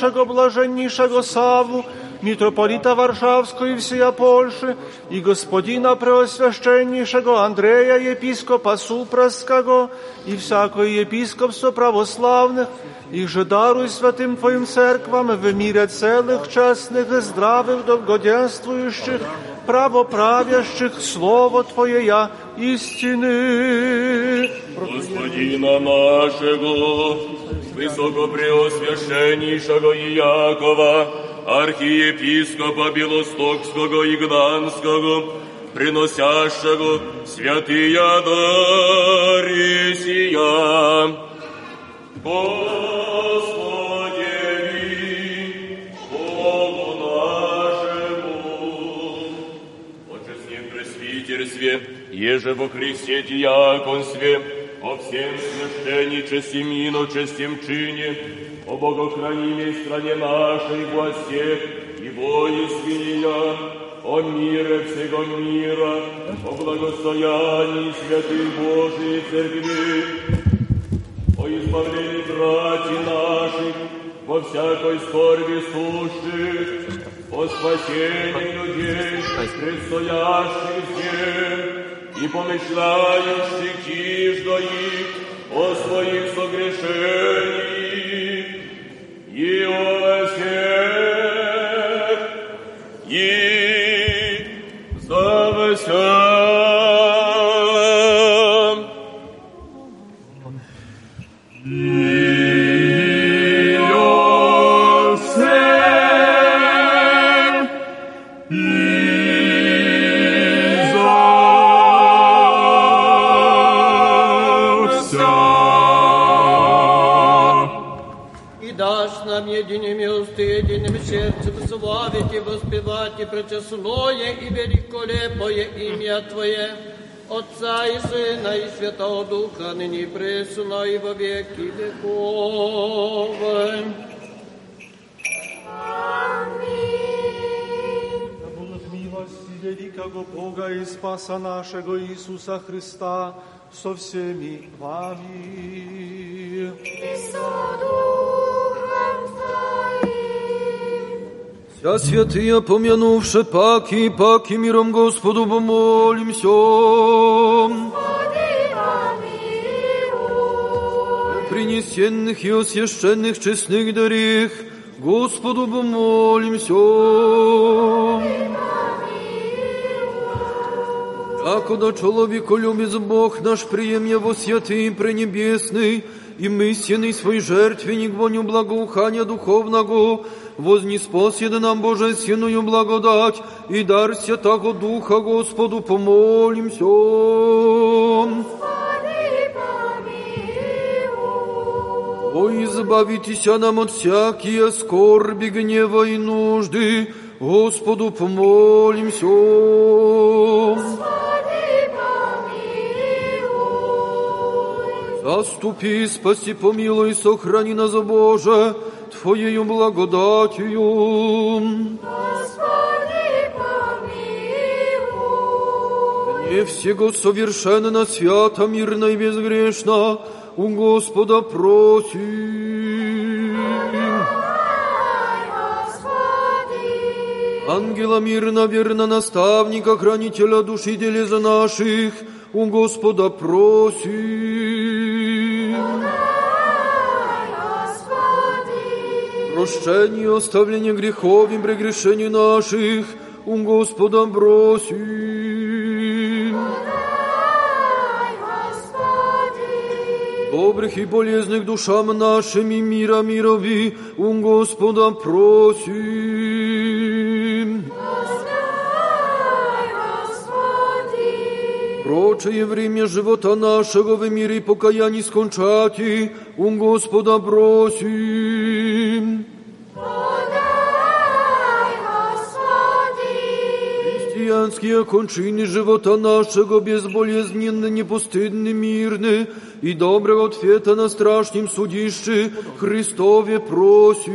Господина нашего блаженнейшего Саву, митрополита Варшавского и всея Польши, и Господина Преосвященнейшего Андрея, епископа Супраского, и всякое епископство православных, и же даруй святым Твоим церквам в мире целых, честных и здравых, долгоденствующих, правоправящих Слово Твое я истины. Господина нашего, Високопреосвященнішого Іякова, архієпіскопа Білостокського і Гданського, приносящого святия дарі сія. пресвитерстве, еже во Христе диаконстве, всем священничестве, миночестем чине, о богохранимой стране нашей власте и воинстве о мире всего мира, о благостоянии святых Божией Церкви, о избавлении братьев наших во всякой скорби сущих, о спасении людей, предстоящих здесь, і помишляю стихи своїх о своих согрешеннях, и о всех. Воспевать и пречестное и великолепое имя Твое, Отца и Сына и Святого Духа, ныне пресно и во веки веков. Да будут милости великого Бога и Спаса нашего Иисуса Христа со всеми вами. Вся святые, помянувши паки, паки миром Господу помолимся. Принесенных и освященных честных дарих, Господу помолимся. Яко да человеколюбец Бог наш, прием его святый и пренебесный, и мысленный свой жертвенник воню благоухания духовного, вознеспос еда нам Боже синую благодать, и дар Святого Духа Господу помолимся. О, избавитеся нам от всякие скорби, гнева и нужды, Господу помолимся. Заступи, спаси, помилуй, сохрани нас, Боже, Твоею благодатью. Не всего совершенно, свято, мирно и безгрешно, у Господа просим. Ангела мирно, верно, наставника, хранителя души делеза наших, у Господа просим. Прощение и оставление грехов и прегрешений наших, у Господа просим. Добрых и полезных душам нашим и мира мирови, у Господа просим. Прочее время живота нашего в мире покаяний скончати, у Господа просим. Христианские кончины живота нашего безболезненно, непостыдны, мирны, и доброго ответа на страшном судище Христове просим.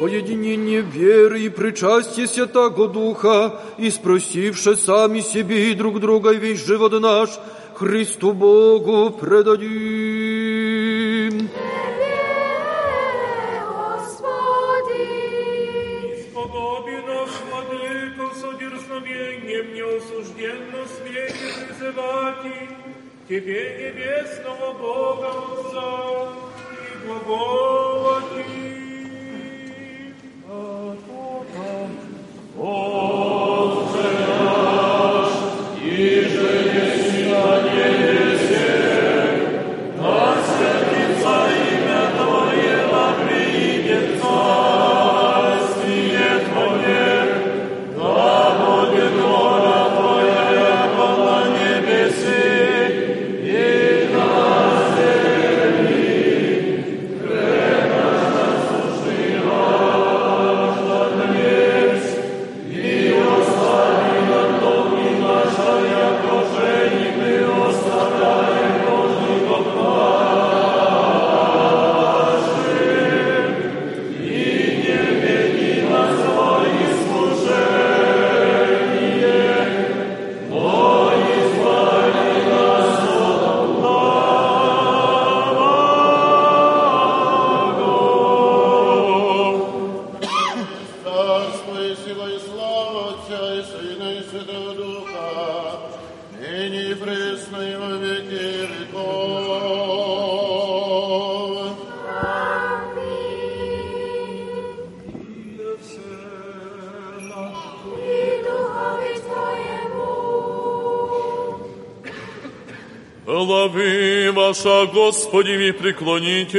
Поединение веры и причастие Святого Духа, и спросивши сами себе и друг друга и весь живот наш, Христу Богу предадим. Сподоби наш владыко с одерзновением неосужденно смейте призывать Тебе, небесного Бога Отца, и глаголати. Oh. Ваша, Господи, ми преклоните.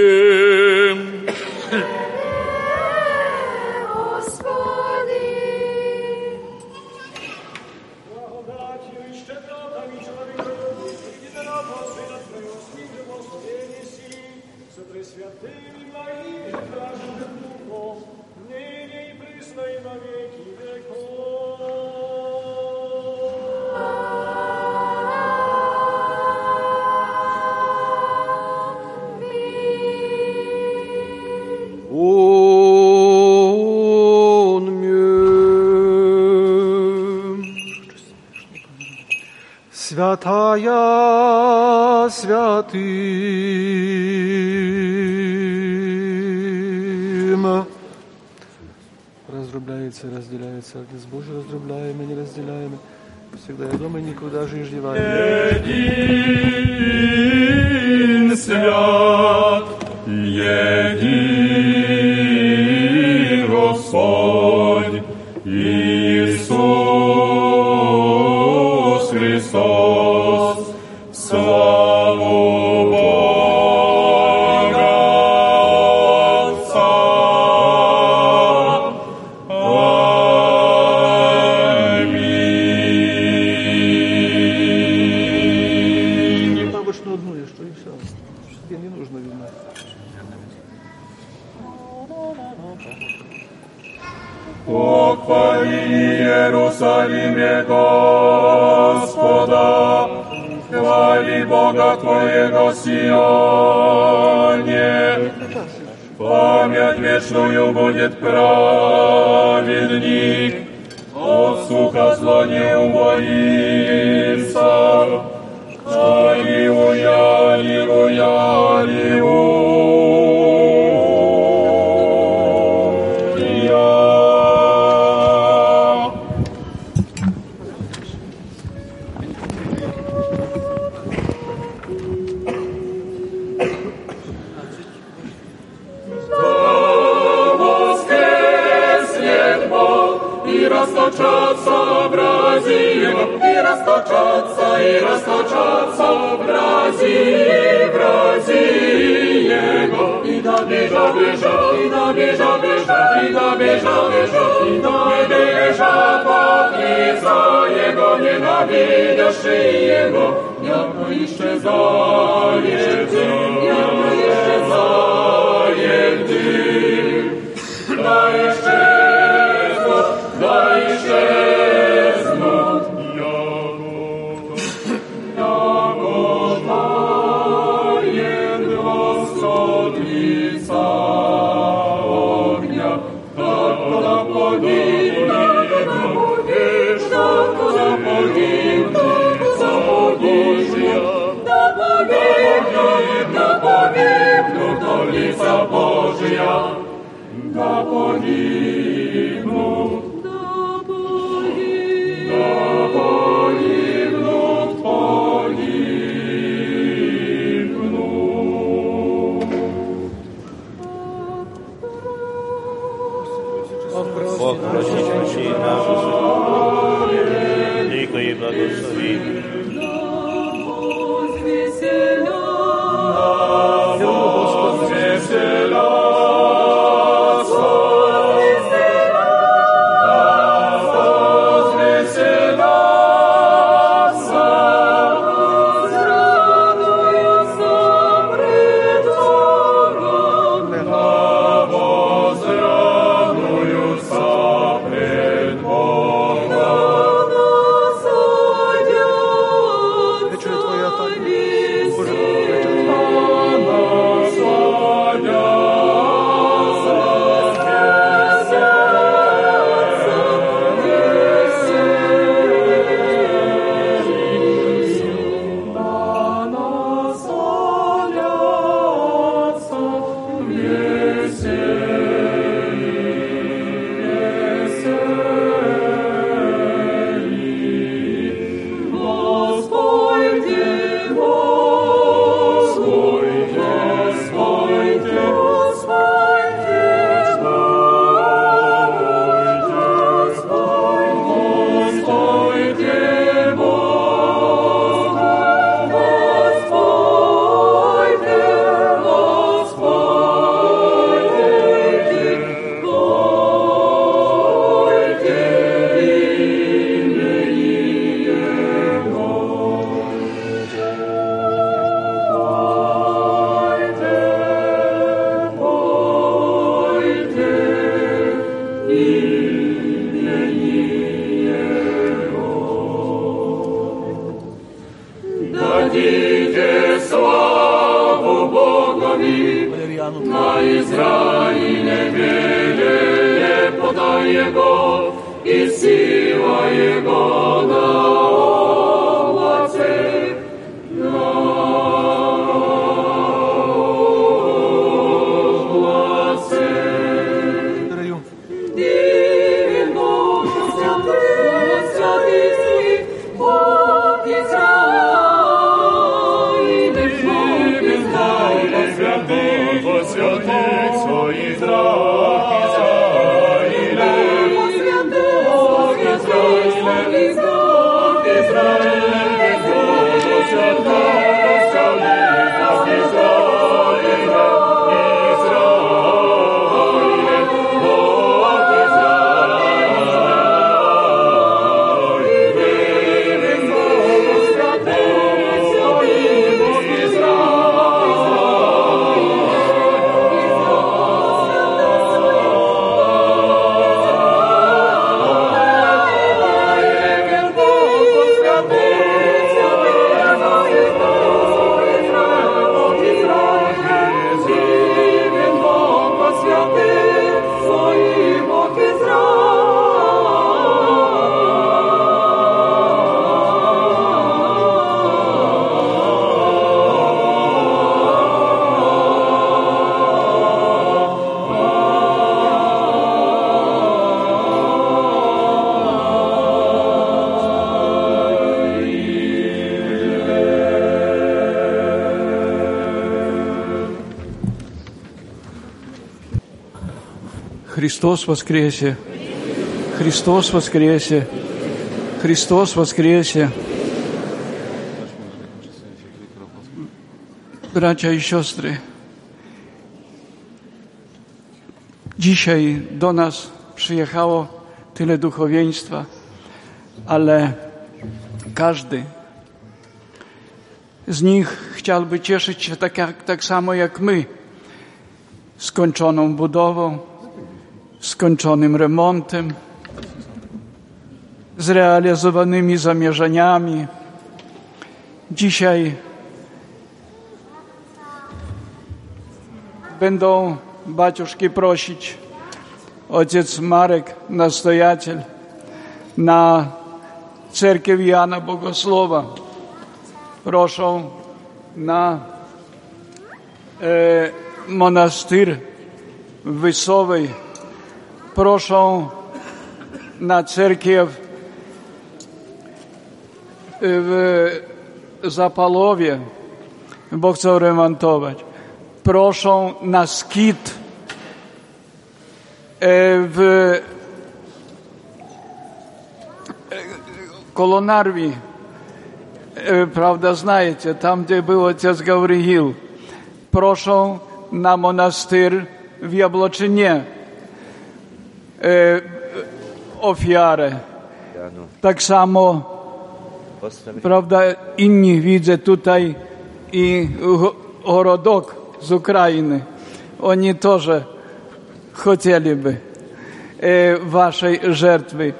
святым. Разрубляется, разделяется, Агнец Божий, разрубляемый, не разделяем. Всегда я дома никуда же и ждеваемый. Един свят. Христос воскресе! Христос воскресе! Христос воскресе! Bracia i siostry, dzisiaj do nas przyjechało tyle duchowieństwa, ale każdy z nich chciałby cieszyć się tak, jak, tak samo jak my skończoną budową, skończonym remontem, zrealizowanymi zamierzeniami. Dzisiaj będą baciuszki prosić ojciec Marek, nastojaciel, na cerkiew Jana Bogosłowa. Proszą na e, monastyr Wysowej Proszą na cerkiew w Zapalowie, bo chcą remontować. Proszą na skit e, w Kolonarwi. E, Prawda, знаете, tam gdzie był ojciec Gawryil. Proszą na monastyr w Jabłoczynie e, ofiarę. Tak samo, prawda, inni widzę tutaj i Gorodok z Ukrainy. Oni też chcieliby e, waszej żertwy.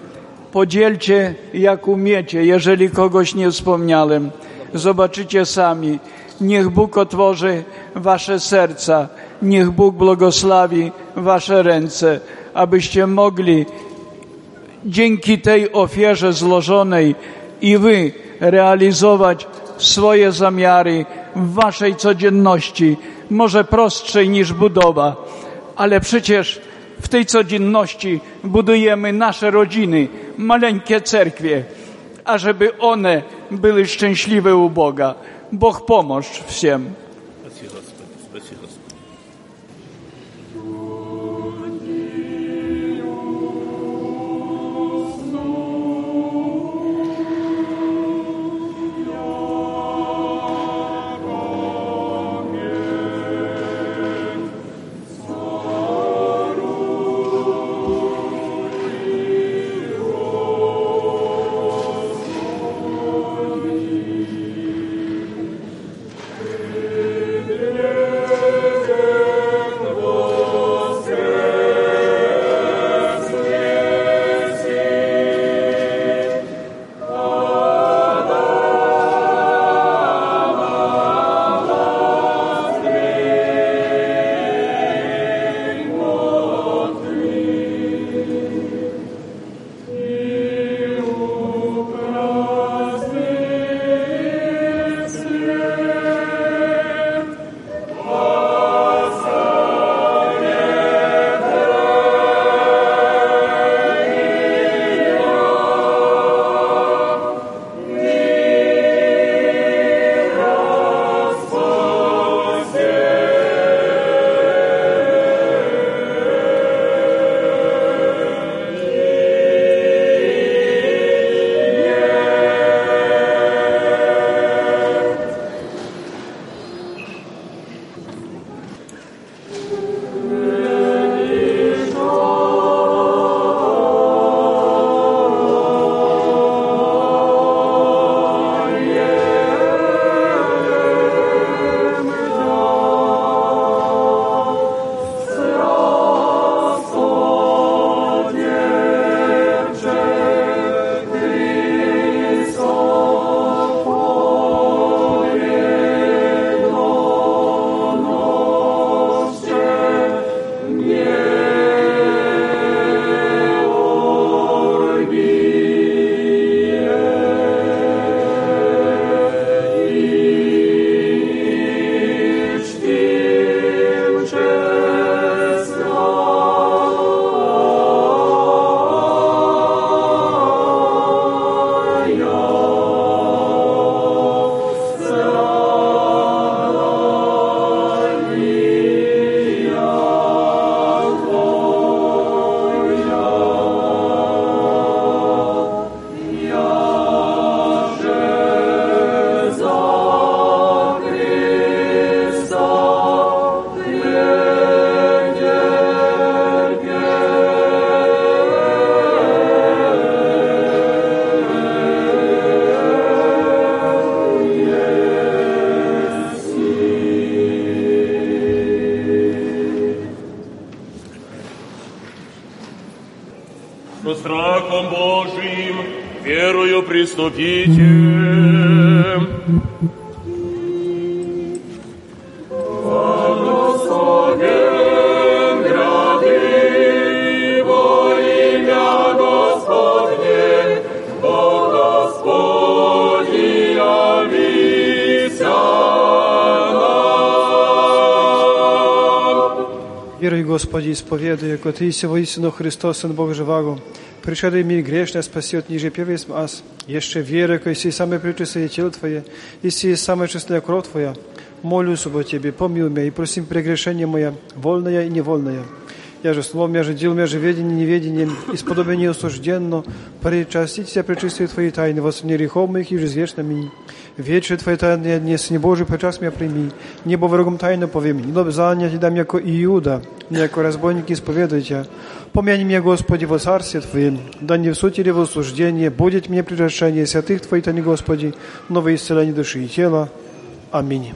Podzielcie jak umiecie, jeżeli kogoś nie wspomniałem. Zobaczycie sami. Niech Bóg otworzy wasze serca. Niech Bóg błogosławi wasze ręce, abyście mogli dzięki tej ofierze złożonej i wy realizować swoje zamiary w waszej codzienności, może prostszej niż budowa, ale przecież w tej codzienności budujemy nasze rodziny, maleńkie cerkwie, ażeby one były szczęśliwe u Boga. Bóg pomóż wszystkim. Приступите. Віруй, Господи, исповедуй, яко Ты есть воистину Христос, Сын Бога живаго. Пришедший мир грешно спасет, ниже первый ас. Еще веры, яко есть самое пречистое тело Твое, если есть самая честная кровь Твоя. Молюсь об Тебе, помилуй меня и просим прегрешение мое, вольное и невольное. Я же словом, я же делом, я же ведением, неведением, исподобие осужденно, причастить себя пречистые Твои тайны, восстанови грехов моих и же звешь меня. Вече Твоje tajne dnes, nie Boży, počas mnie przyjmij. Niebo wrogom tajno powiem, nie dob zaniać dam jako Iuda, nie jako разбойники исповедуйте. Помяни меня, Господи, во царстве Твоем, да не в сути или в осуждение, будет мне приращение святых Твоих, Тани, Господи, новое исцеление души и тела. Аминь.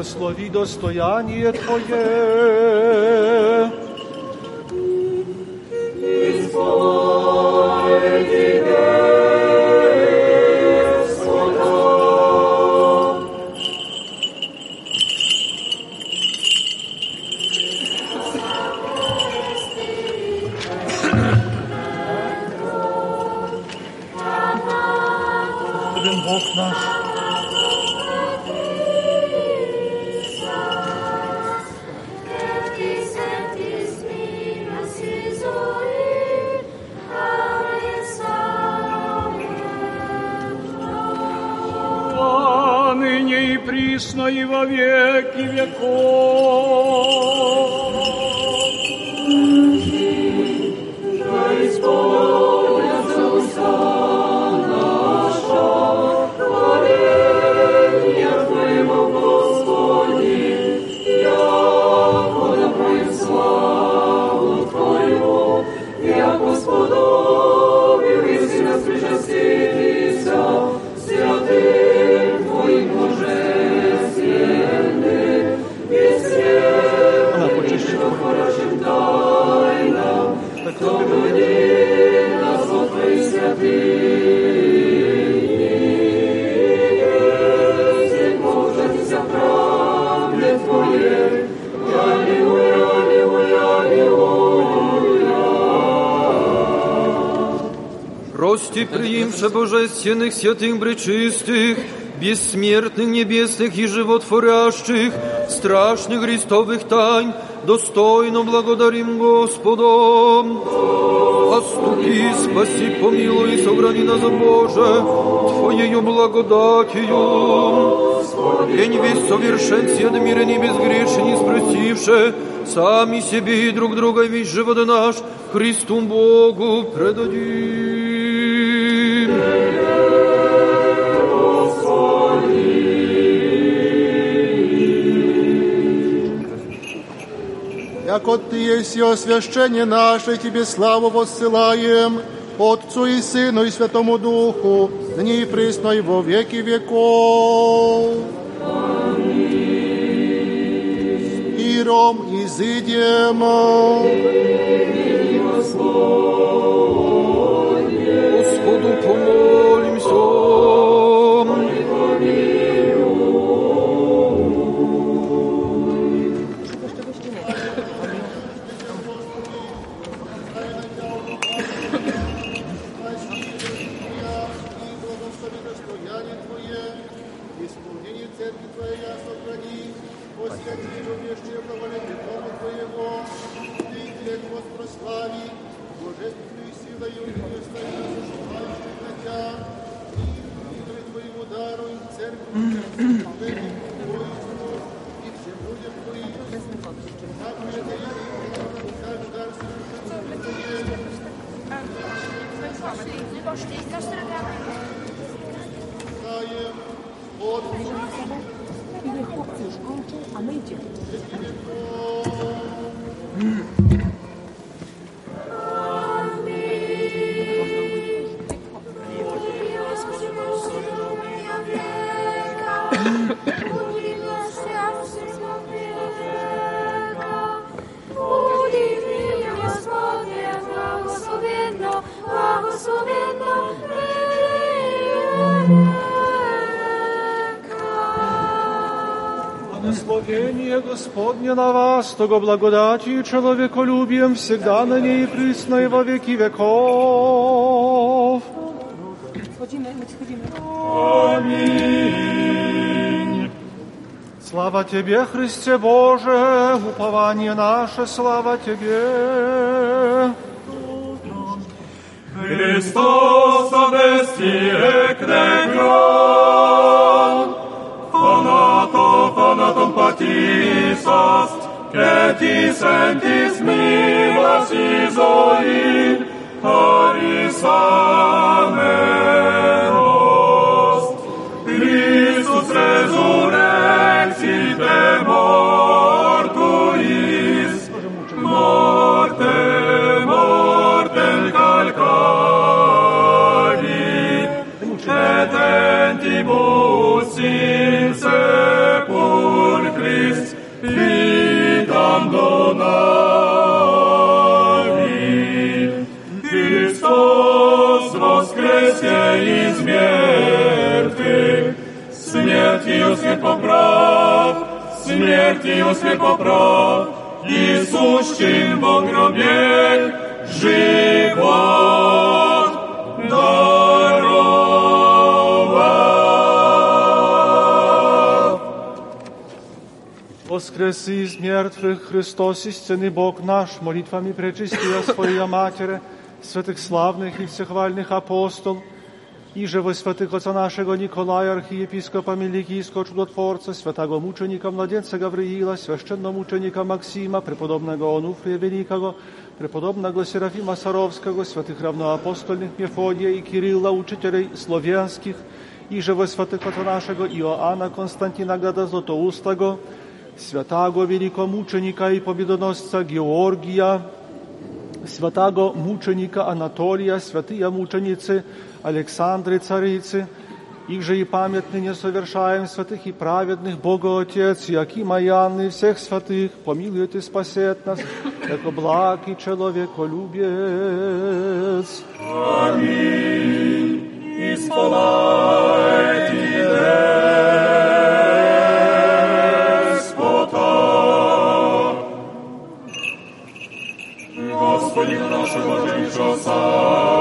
Благослови достояние Твое. Божественных, святых, бречистых, бессмертных, небесных и животворящих, страшных Христовых тайн, достойно благодарим Господом. Оступи, спаси, помилуй, и сохрани нас, Боже, Твоею благодатью. День весь совершенстве, адмирен и безгрешен, и спросивше, сами себе и друг друга весь живот наш Христу Богу предадим. Яко Ты есть и освящение наше, Тебе славу воссылаем, Отцу и Сыну и Святому Духу, ныне и присно и во веки веков. Иром изыдем. Господу Того благодатью человеколюбием всегда на ней присно и во веки веков. Аминь. Слава Тебе, Христе Боже, упование наше, слава Тебе. Христос обестерег негран, фанатов, фанатом патисас, che ti sentis milas isolin, Haris amenos. Christus resurrexit de mortuis, morte, mortem calcari, et entibus in смертью свет поправ, смертью свет поправ, и сущим во гробе живот даровав. Воскреси из мертвых Христос, истинный Бог наш, молитвами пречистия Своя Матеря, святых славных и всехвальных апостол, i że we świętych Ojca naszego Nikolaja, archiepiskopa Milikijskiego Czudotworca, świętego muczenika Mladzięca Gawryila, święczennomuczenika Maksima, prepodobnego Onufrija Wielkiego, prepodobnego Serafima Sarowskiego, świętych rawnoapostolnych Mefodija i Kirylla, uczycieli słowiańskich, i że we świętych Ojca naszego Ioanna Konstantina Gada Złotoustego, świętego wielkomuczenika i pobiedonosca Georgija, святого мученика Анатолия, святые мученицы Александры Царицы, их же и память ныне совершаем святых и праведных Бога Отец, Якима и Анны, всех святых, помилует и спасет нас, яко благ и человеколюбец. Аминь. Исполайте Господа. Господина нашего Божьего славу,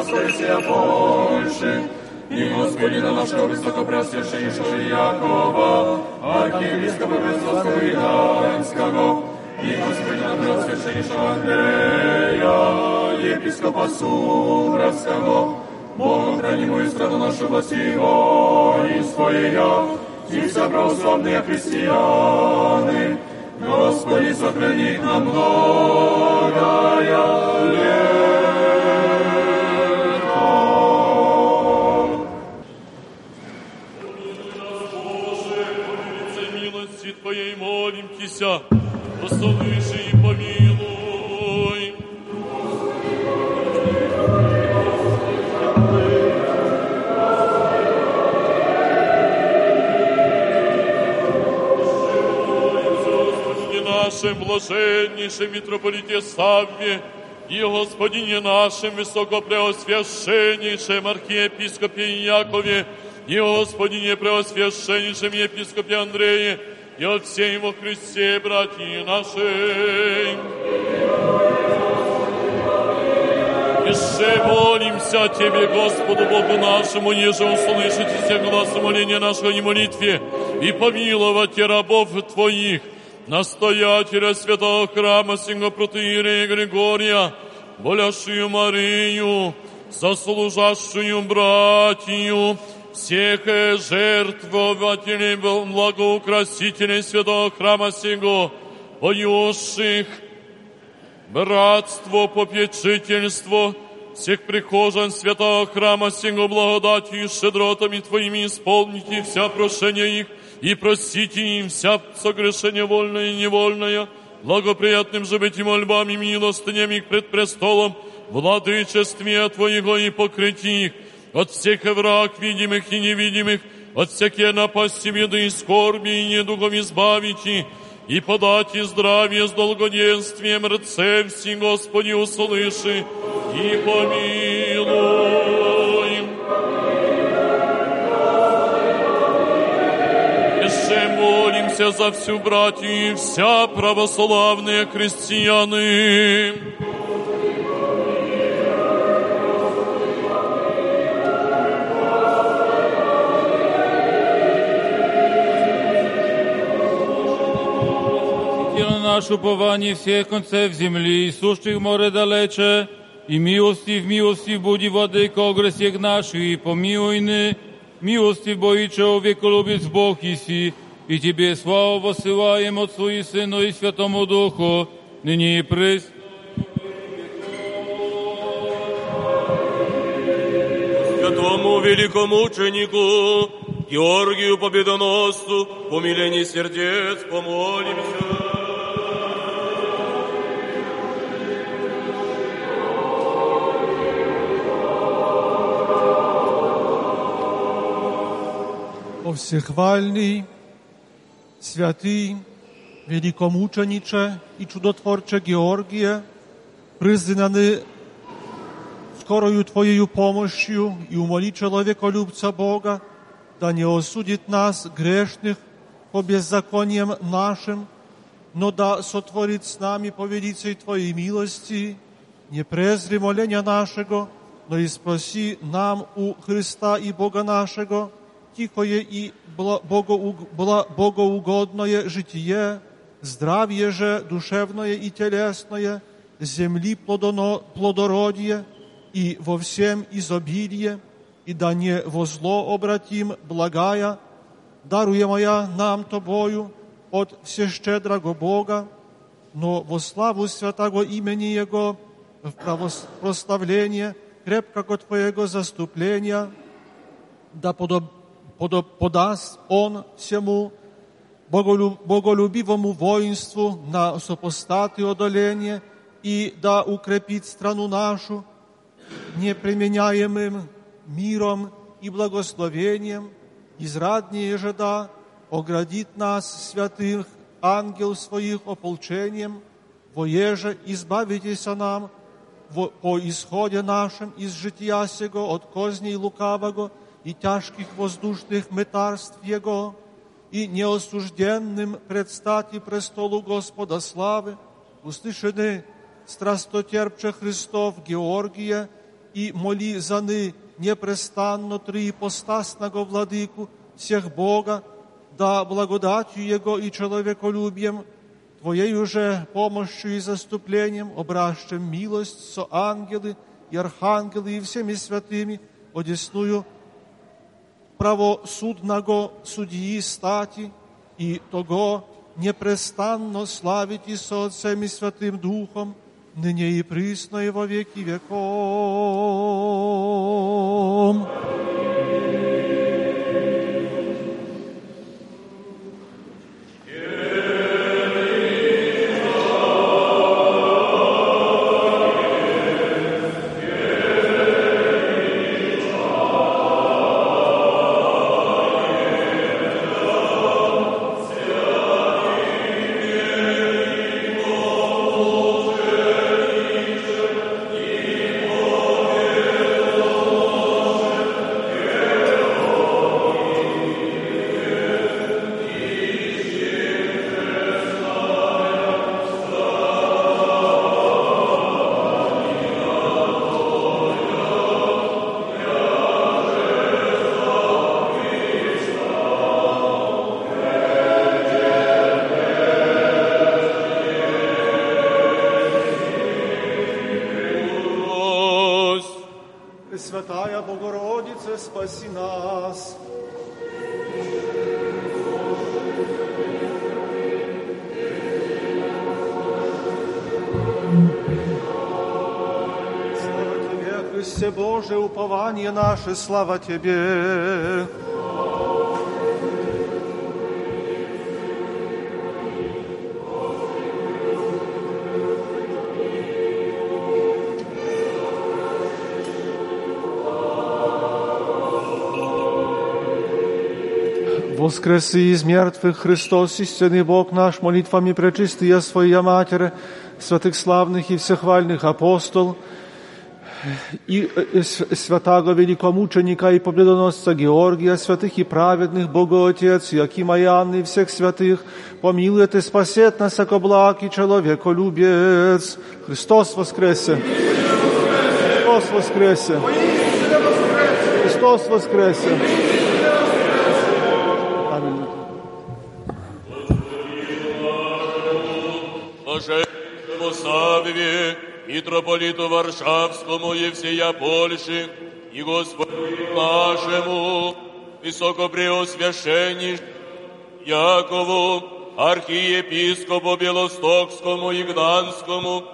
Стоисия Польши, и Господина нашего Высокопреосвященнейшего Якова, архиепископа Весовского и Ганского, и Господина Преосвященнейшего Андрея, епископа Сумравского, Богом хранимую страну нашу властиво и своя, и все православные христианы, Господи, сохрани их на многое лето. Твоей молим Тися, услыши и помилуй. Господине нашим блаженнейшем митрополите Савве, и Господине нашим высокопреосвященнейшем архиепископе Якове, и Господине преосвященнейшем епископе Андрее, и от всей во Христе, братья наши. Еще молимся Тебе, Господу Богу нашему, еже услышите все глаз моления нашего и молитве, и помиловать рабов Твоих, настоятеля святого храма сего протеерея Григория, болящую Марию, сослужащую братью, всех э, жертвователей, благоукрасителей святого храма сего, поющих братство, попечительство всех прихожан святого храма сего благодатью и щедротами Твоими исполните вся прошения их и простите им вся согрешение вольное и невольное, благоприятным же быть и мольбами милостынями их пред престолом, владычестве Твоего и покрыть их от всех враг видимых и невидимых, от всякие напасти, беды и скорби, и недугом избавите, и подать и здравие с долгоденствием рце все, Господи, услыши и помилуй. Еще молимся за всю братью и вся православные христианы. И на наше упование всех концев земли, и сущих море далече, и милости в милости буди владыка огресех наших, и помилуйны, милости бои человеколюбец Бог иси, и Тебе славу посылаем Отцу и Сыну и Святому Духу, ныне и прес. Святому великомученику Георгию Победоносцу, помилении сердец, помолимся. О всехвальный, святый wielkomuczenicze i czudotworcze Georgie, признаны скорою Твоею помощью и умоли человеколюбца Бога, да не осудит нас, грешных, по беззакониям нашим, но да сотворит с нами по велицей Твоей милости, не презри моления нашего, но и спроси нам у Христа и Бога нашего, тихое и богоугодное житие, здравие же душевное и телесное, земли плодородие и во всем изобилие, и да не во зло обратим благая, даруемая нам Тобою от всещедрого Бога, но во славу святого имени Его, в прославление крепкого Твоего заступления, да подоб, подоб, подаст Он всему боголю- боголюбивому воинству на сопостаты одоление и да укрепит страну нашу неприменяемым миром и благословением, израднее же да оградит нас святых ангел своих ополчением, воеже избавитесь нам по исходе нашем из жития сего от козней лукавого и тяжких воздушных метарств Его, и неосужденным предстати престолу Господа славы, услышаны страстотерпче Христов Георгия и моли заны непрестанно триипостасного владыку всех Бога, да благодатью Его и человеколюбием Твоею же помощью и заступлением обращем милость со ангелы и архангелы и всеми святыми, одесную правосудного судьи стати и того непрестанно славите со Отцем и Святым Духом, ныне и присно и во веки веком. Наше, слава Тебе. Воскреси из мертвых Христос, истинный Бог наш, молитвами пречистия Своя Матерь, святых славных и всехвальных апостол, и э, с- святого великомученика и победоносца Георгия, святых и праведных, Богоотец, Якима и Анны всех святых, помилует и спасет нас, яко благ и человеколюбец. Христос воскресе! Христос воскресе! Христос воскресе! Аминь. Блаженному Савве, митрополиту Варшавскому и всея Польши, и Господу нашему, высокопреосвященнейшему Якову, архиепископу Белостокскому и Гданскому,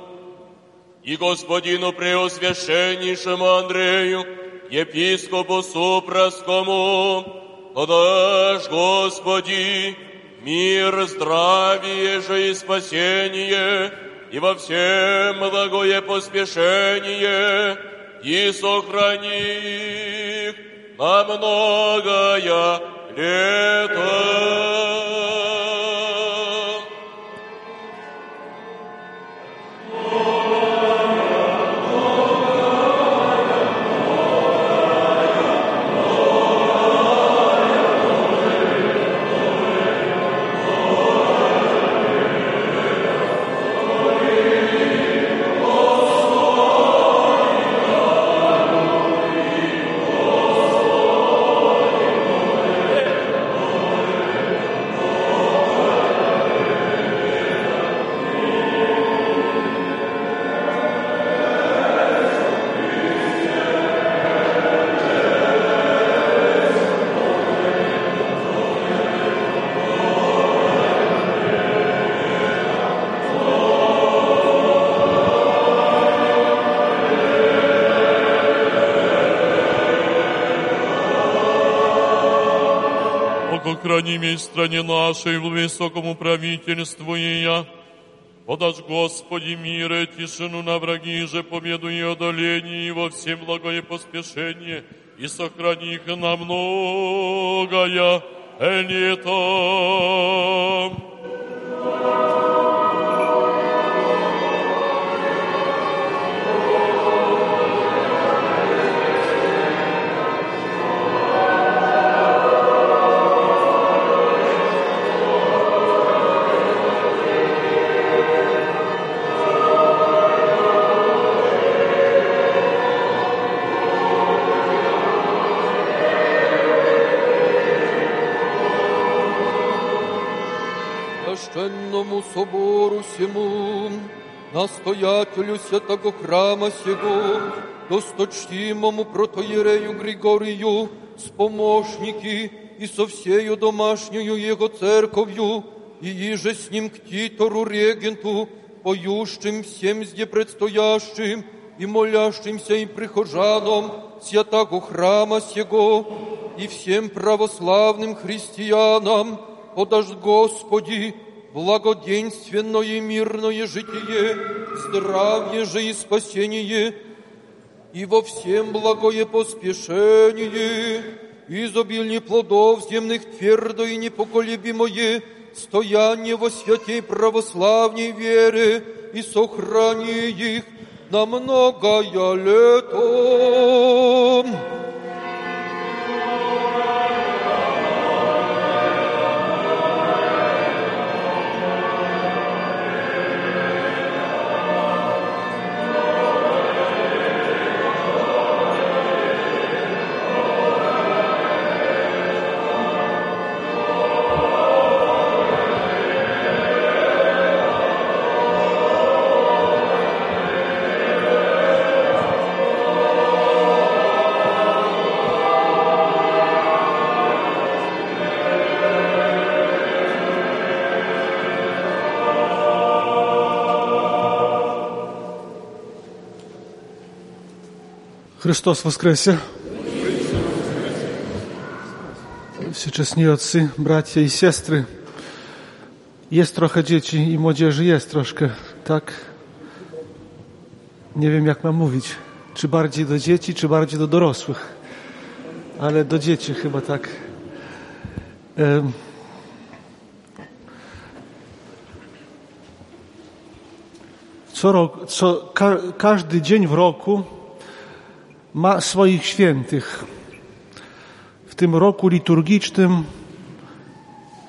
и господину преосвященнейшему Андрею, епископу Супраскому, подашь, Господи, мир, здравие же и спасение, и во всем благое поспешение, и сохрани их на многое лето. Сохрани в стране нашей, в высокому правительству и я. Подашь, Господи, мира, тишину на враги же, победу и одоление, и во всем благое поспешение, и сохрани их на многое лето. священному собору всему, настоятелю святого храма сего, досточтимому протоиерею Григорию, с помощники и со всею домашнюю его церковью, и иже с ним к Титору регенту, поющим всем зде предстоящим и молящимся и прихожанам святого храма сего, и всем православным христианам, подашь Господи, благоденственное мирное житие, здравие же и спасение, и во всем благое поспешение, изобильнее плодов земных твердо и непоколебимое, стояние во святей православней вере и сохрани их на многое лето. Христос воскресе! Всечesni отцы, братья и сестры, jest trochę dzieci i młodzieży, jest troszkę, tak? Nie wiem, jak mam mówić. Czy bardziej do dzieci, czy bardziej do dorosłych. Ale do dzieci chyba tak. Em, Co rok, co, ka, każdy dzień w roku ma swoich świętych. W tym roku liturgicznym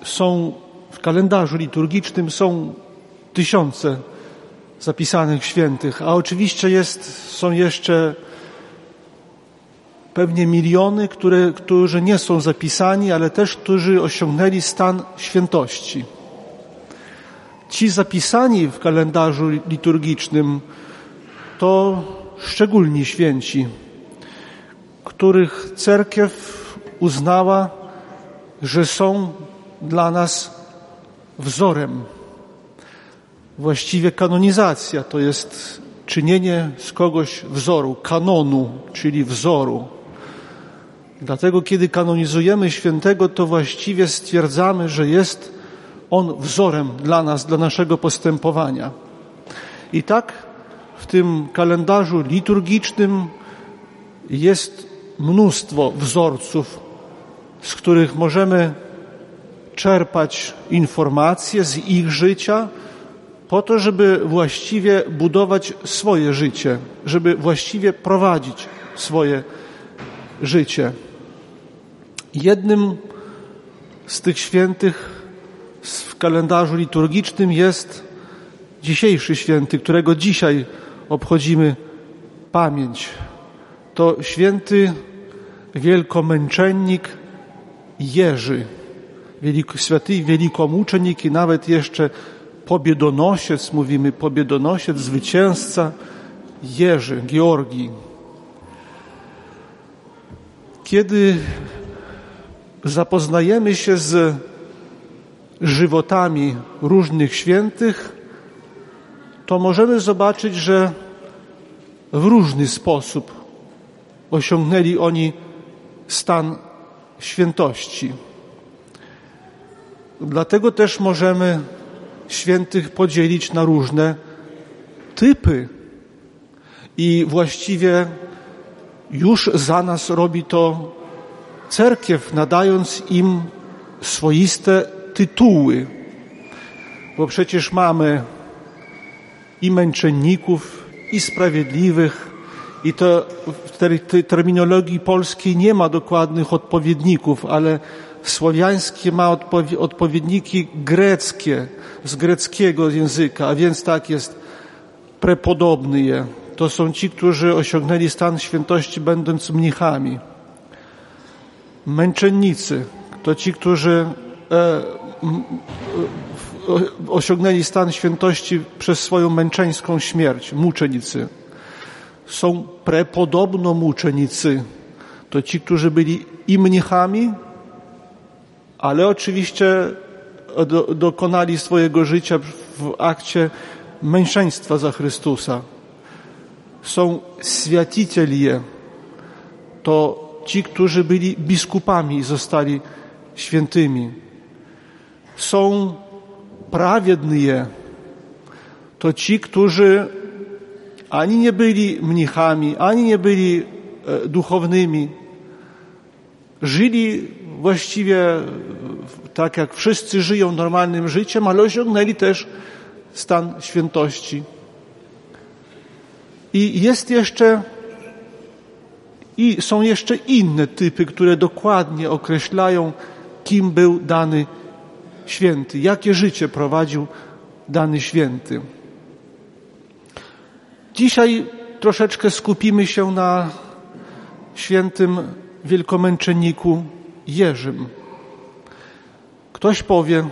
są, w kalendarzu liturgicznym są tysiące zapisanych świętych, a oczywiście jest, są jeszcze pewnie miliony, które, którzy nie są zapisani, ale też którzy osiągnęli stan świętości. Ci zapisani w kalendarzu liturgicznym to szczególni święci, których cerkiew uznała, że są dla nas wzorem. Właściwie kanonizacja to jest czynienie z kogoś wzoru, kanonu, czyli wzoru. Dlatego, kiedy kanonizujemy świętego, to właściwie stwierdzamy, że jest on wzorem dla nas, dla naszego postępowania. I tak w tym kalendarzu liturgicznym jest mnóstwo wzorców, z których możemy czerpać informacje z ich życia, po to, żeby właściwie budować swoje życie, żeby właściwie prowadzić swoje życie. Jednym z tych świętych w kalendarzu liturgicznym jest dzisiejszy święty, którego dzisiaj obchodzimy pamięć. To święty wielkomęczennik Jerzy, wielko, święty i nawet jeszcze pobiedonosiec, mówimy pobiedonosiec, zwycięzca Jerzy, Georgii. Kiedy zapoznajemy się z żywotami różnych świętych, to możemy zobaczyć, że w różny sposób osiągnęli oni stan świętości. Dlatego też możemy świętych podzielić na różne typy. I właściwie już za nas robi to cerkiew, nadając im swoiste tytuły. Bo przecież mamy i męczenników, i sprawiedliwych, i to w tej terminologii polskiej nie ma dokładnych odpowiedników, ale słowiańskie ma odpowiedniki greckie, z greckiego języka, a więc tak jest prepodobny je. To są ci, którzy osiągnęli stan świętości będąc mnichami. Męczennicy to ci, którzy e, m, e, osiągnęli stan świętości przez swoją męczeńską śmierć, muczenicy. Są prepodobno muczenicy. To ci, którzy byli i mnichami, ale oczywiście do, dokonali swojego życia w akcie męczeństwa za Chrystusa. Są światitelie, to ci, którzy byli biskupami i zostali świętymi. Są prawiednie, to ci, którzy ani nie byli mnichami, ani nie byli e, duchownymi, żyli właściwie tak jak wszyscy żyją normalnym życiem, ale osiągnęli też stan świętości. I jest jeszcze i są jeszcze inne typy, które dokładnie określają, kim był dany święty, jakie życie prowadził dany święty. Dzisiaj troszeczkę skupimy się na świętym wielkomęczenniku Jerzym. Ktoś powie,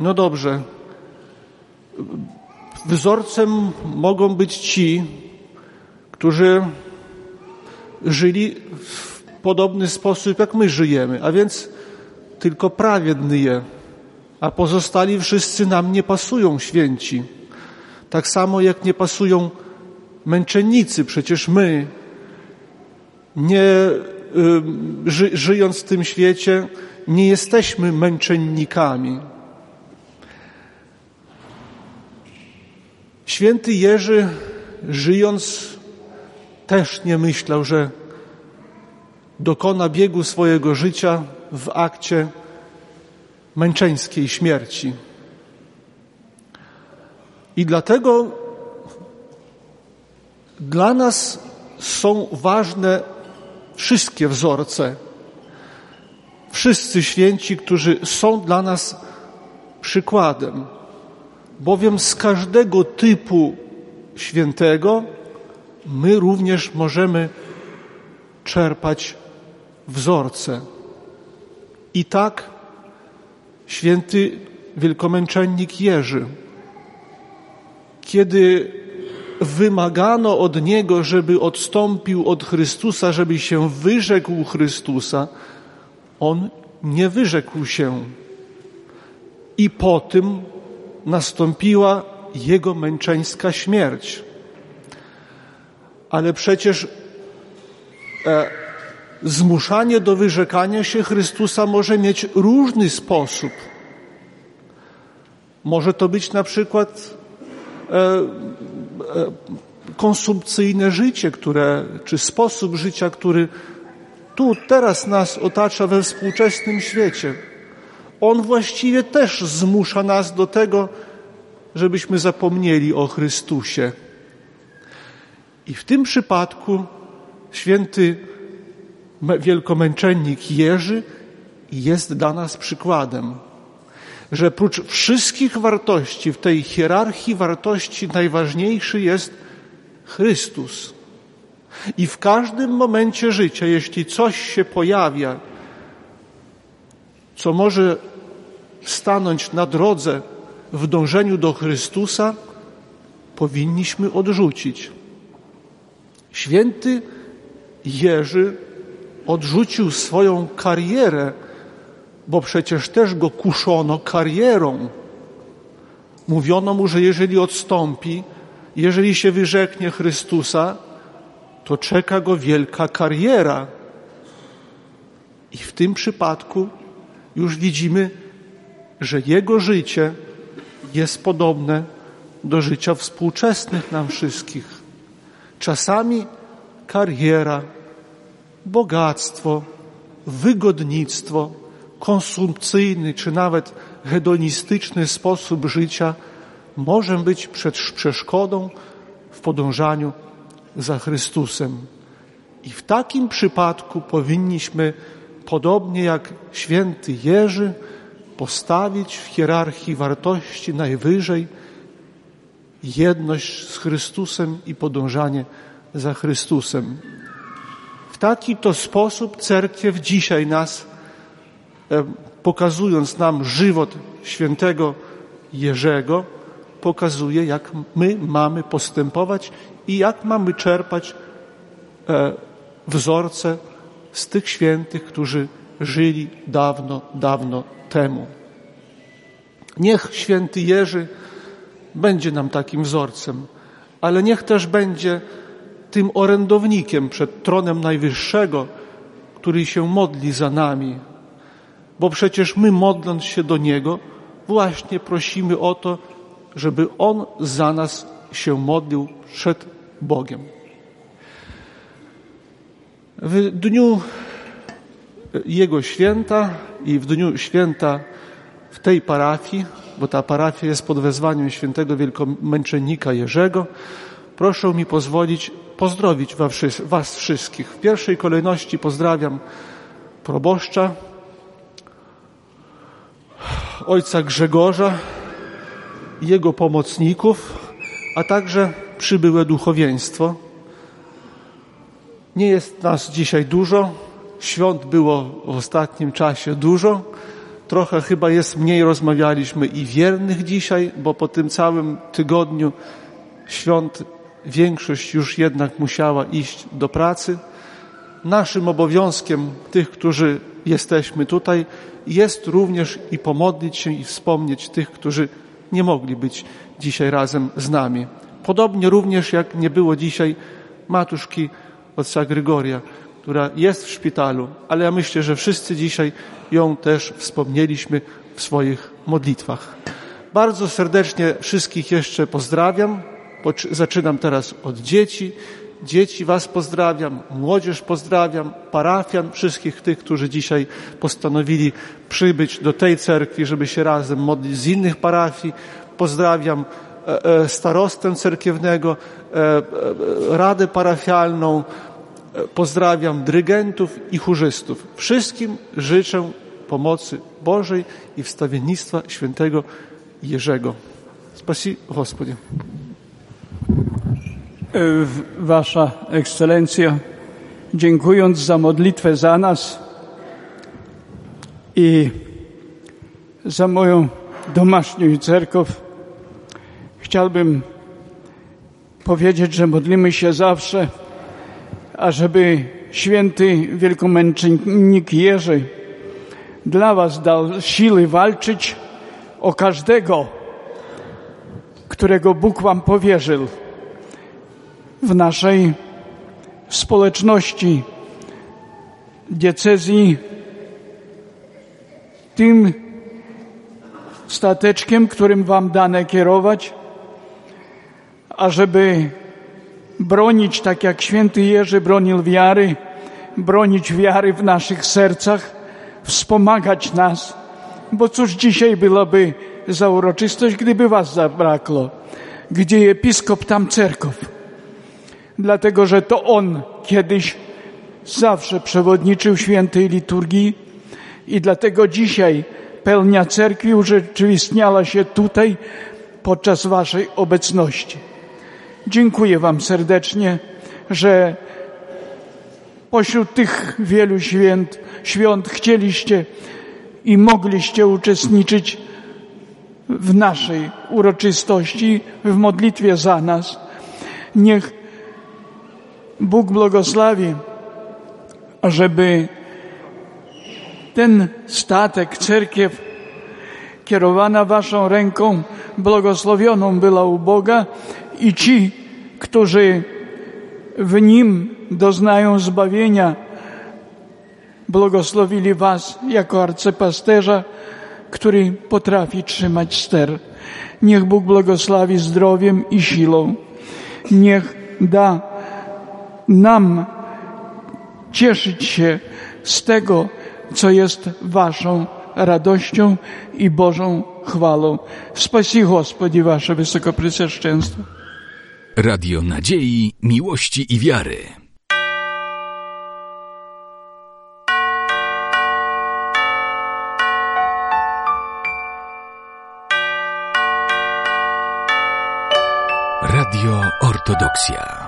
no dobrze, wzorcem mogą być ci, którzy żyli w podobny sposób, jak my żyjemy, a więc tylko prawiedny je, a pozostali wszyscy nam nie pasują święci. Tak samo jak nie pasują męczennicy, przecież my, nie ży, żyjąc w tym świecie, nie jesteśmy męczennikami. Święty Jerzy, żyjąc też nie myślał, że dokona biegu swojego życia w akcie męczeńskiej śmierci. I dlatego dla nas są ważne wszystkie wzorce, wszyscy święci, którzy są dla nas przykładem, bowiem z każdego typu świętego my również możemy czerpać wzorce. I tak święty wielkomęczennik Jerzy, kiedy wymagano od niego, żeby odstąpił od Chrystusa, żeby się wyrzekł Chrystusa, on nie wyrzekł się. I po tym nastąpiła jego męczeńska śmierć ale przecież e, zmuszanie do wyrzekania się Chrystusa może mieć różny sposób. Może to być na przykład konsumpcyjne życie, które, czy sposób życia, który tu, teraz nas otacza we współczesnym świecie. On właściwie też zmusza nas do tego, żebyśmy zapomnieli o Chrystusie. I w tym przypadku święty wielkomęczennik Jerzy jest dla nas przykładem, że prócz wszystkich wartości w tej hierarchii wartości najważniejszy jest Chrystus. I w każdym momencie życia, jeśli coś się pojawia, co może stanąć na drodze w dążeniu do Chrystusa, powinniśmy odrzucić. Święty Jerzy odrzucił swoją karierę, bo przecież też go kuszono karierą. Mówiono mu, że jeżeli odstąpi, jeżeli się wyrzeknie Chrystusa, to czeka go wielka kariera. I w tym przypadku już widzimy, że Jego życie jest podobne do życia współczesnych nam wszystkich. Czasami kariera, bogactwo, wygodnictwo, konsumpcyjny czy nawet hedonistyczny sposób życia może być przeszkodą w podążaniu za Chrystusem. I w takim przypadku powinniśmy, podobnie jak święty Jerzy, postawić w hierarchii wartości najwyżej jedność z Chrystusem i podążanie za Chrystusem. W taki to sposób cerkiew dzisiaj nas, pokazując nam żywot świętego Jerzego, pokazuje, jak my mamy postępować i jak mamy czerpać e, wzorce z tych świętych, którzy żyli dawno, dawno temu. Niech święty Jerzy będzie nam takim wzorcem, ale niech też będzie tym orędownikiem przed tronem Najwyższego, który się modli za nami, bo przecież my modląc się do Niego, właśnie prosimy o to, żeby On za nas się modlił przed Bogiem. W dniu Jego święta i w dniu święta w tej parafii, bo ta parafia jest pod wezwaniem świętego wielkomęczennika Jerzego, proszę mi pozwolić pozdrowić Was wszystkich. W pierwszej kolejności pozdrawiam proboszcza, ojca Grzegorza, jego pomocników, a także przybyłe duchowieństwo. Nie jest nas dzisiaj dużo, świąt było w ostatnim czasie dużo, trochę chyba jest mniej rozmawialiśmy i wiernych dzisiaj, bo po tym całym tygodniu świąt większość już jednak musiała iść do pracy. Naszym obowiązkiem tych, którzy jesteśmy tutaj, jest również i pomodlić się i wspomnieć tych, którzy nie mogli być dzisiaj razem z nami. Podobnie również jak nie było dzisiaj matuszki ojca Grygoria, która jest w szpitalu, ale ja myślę, że wszyscy dzisiaj ją też wspomnieliśmy w swoich modlitwach. Bardzo serdecznie wszystkich jeszcze pozdrawiam. Zaczynam teraz od dzieci. Dzieci Was pozdrawiam, młodzież pozdrawiam, parafian, wszystkich tych, którzy dzisiaj postanowili przybyć do tej cerkwi, żeby się razem modlić z innych parafii. Pozdrawiam e, e, starostę cerkiewnego, e, radę parafialną, pozdrawiam dyrygentów i chórzystów. Wszystkim życzę pomocy Bożej i wstawiennictwa świętego Jerzego. Spasi Господи. Wasza Ekscelencja, dziękując za modlitwę za nas i za moją domasznią cerkiew, chciałbym powiedzieć, że modlimy się zawsze, ażeby święty wielkomęczennik Jerzy dla Was dał siły walczyć o każdego, którego Bóg Wam powierzył w naszej społeczności, diecezji, tym stateczkiem, którym Wam dane kierować, ażeby bronić, tak jak święty Jerzy bronił wiary, bronić wiary w naszych sercach, wspomagać nas, bo cóż dzisiaj byłoby za uroczystość, gdyby Was zabrakło, gdzie episkop, tam cerkow dlatego że to on kiedyś zawsze przewodniczył świętej liturgii i dlatego dzisiaj pełnia cerkwi urzeczywistniała się tutaj podczas waszej obecności. Dziękuję wam serdecznie, że pośród tych wielu święt, świąt chcieliście i mogliście uczestniczyć w naszej uroczystości, w modlitwie za nas. Niech Bóg błogosławi, żeby ten statek, cerkiew kierowana waszą ręką, błogosławioną była u Boga i ci, którzy w nim doznają zbawienia, błogosławili was jako arcypasterza, który potrafi trzymać ster. Niech Bóg błogosławi zdrowiem i siłą. Niech da nam cieszyć się z tego, co jest Waszą radością i Bożą chwalą. Spasi Господи Wasze Wysokopryseszczeństwo. Radio Nadziei, Miłości i Wiary. Radio Ortodoksja.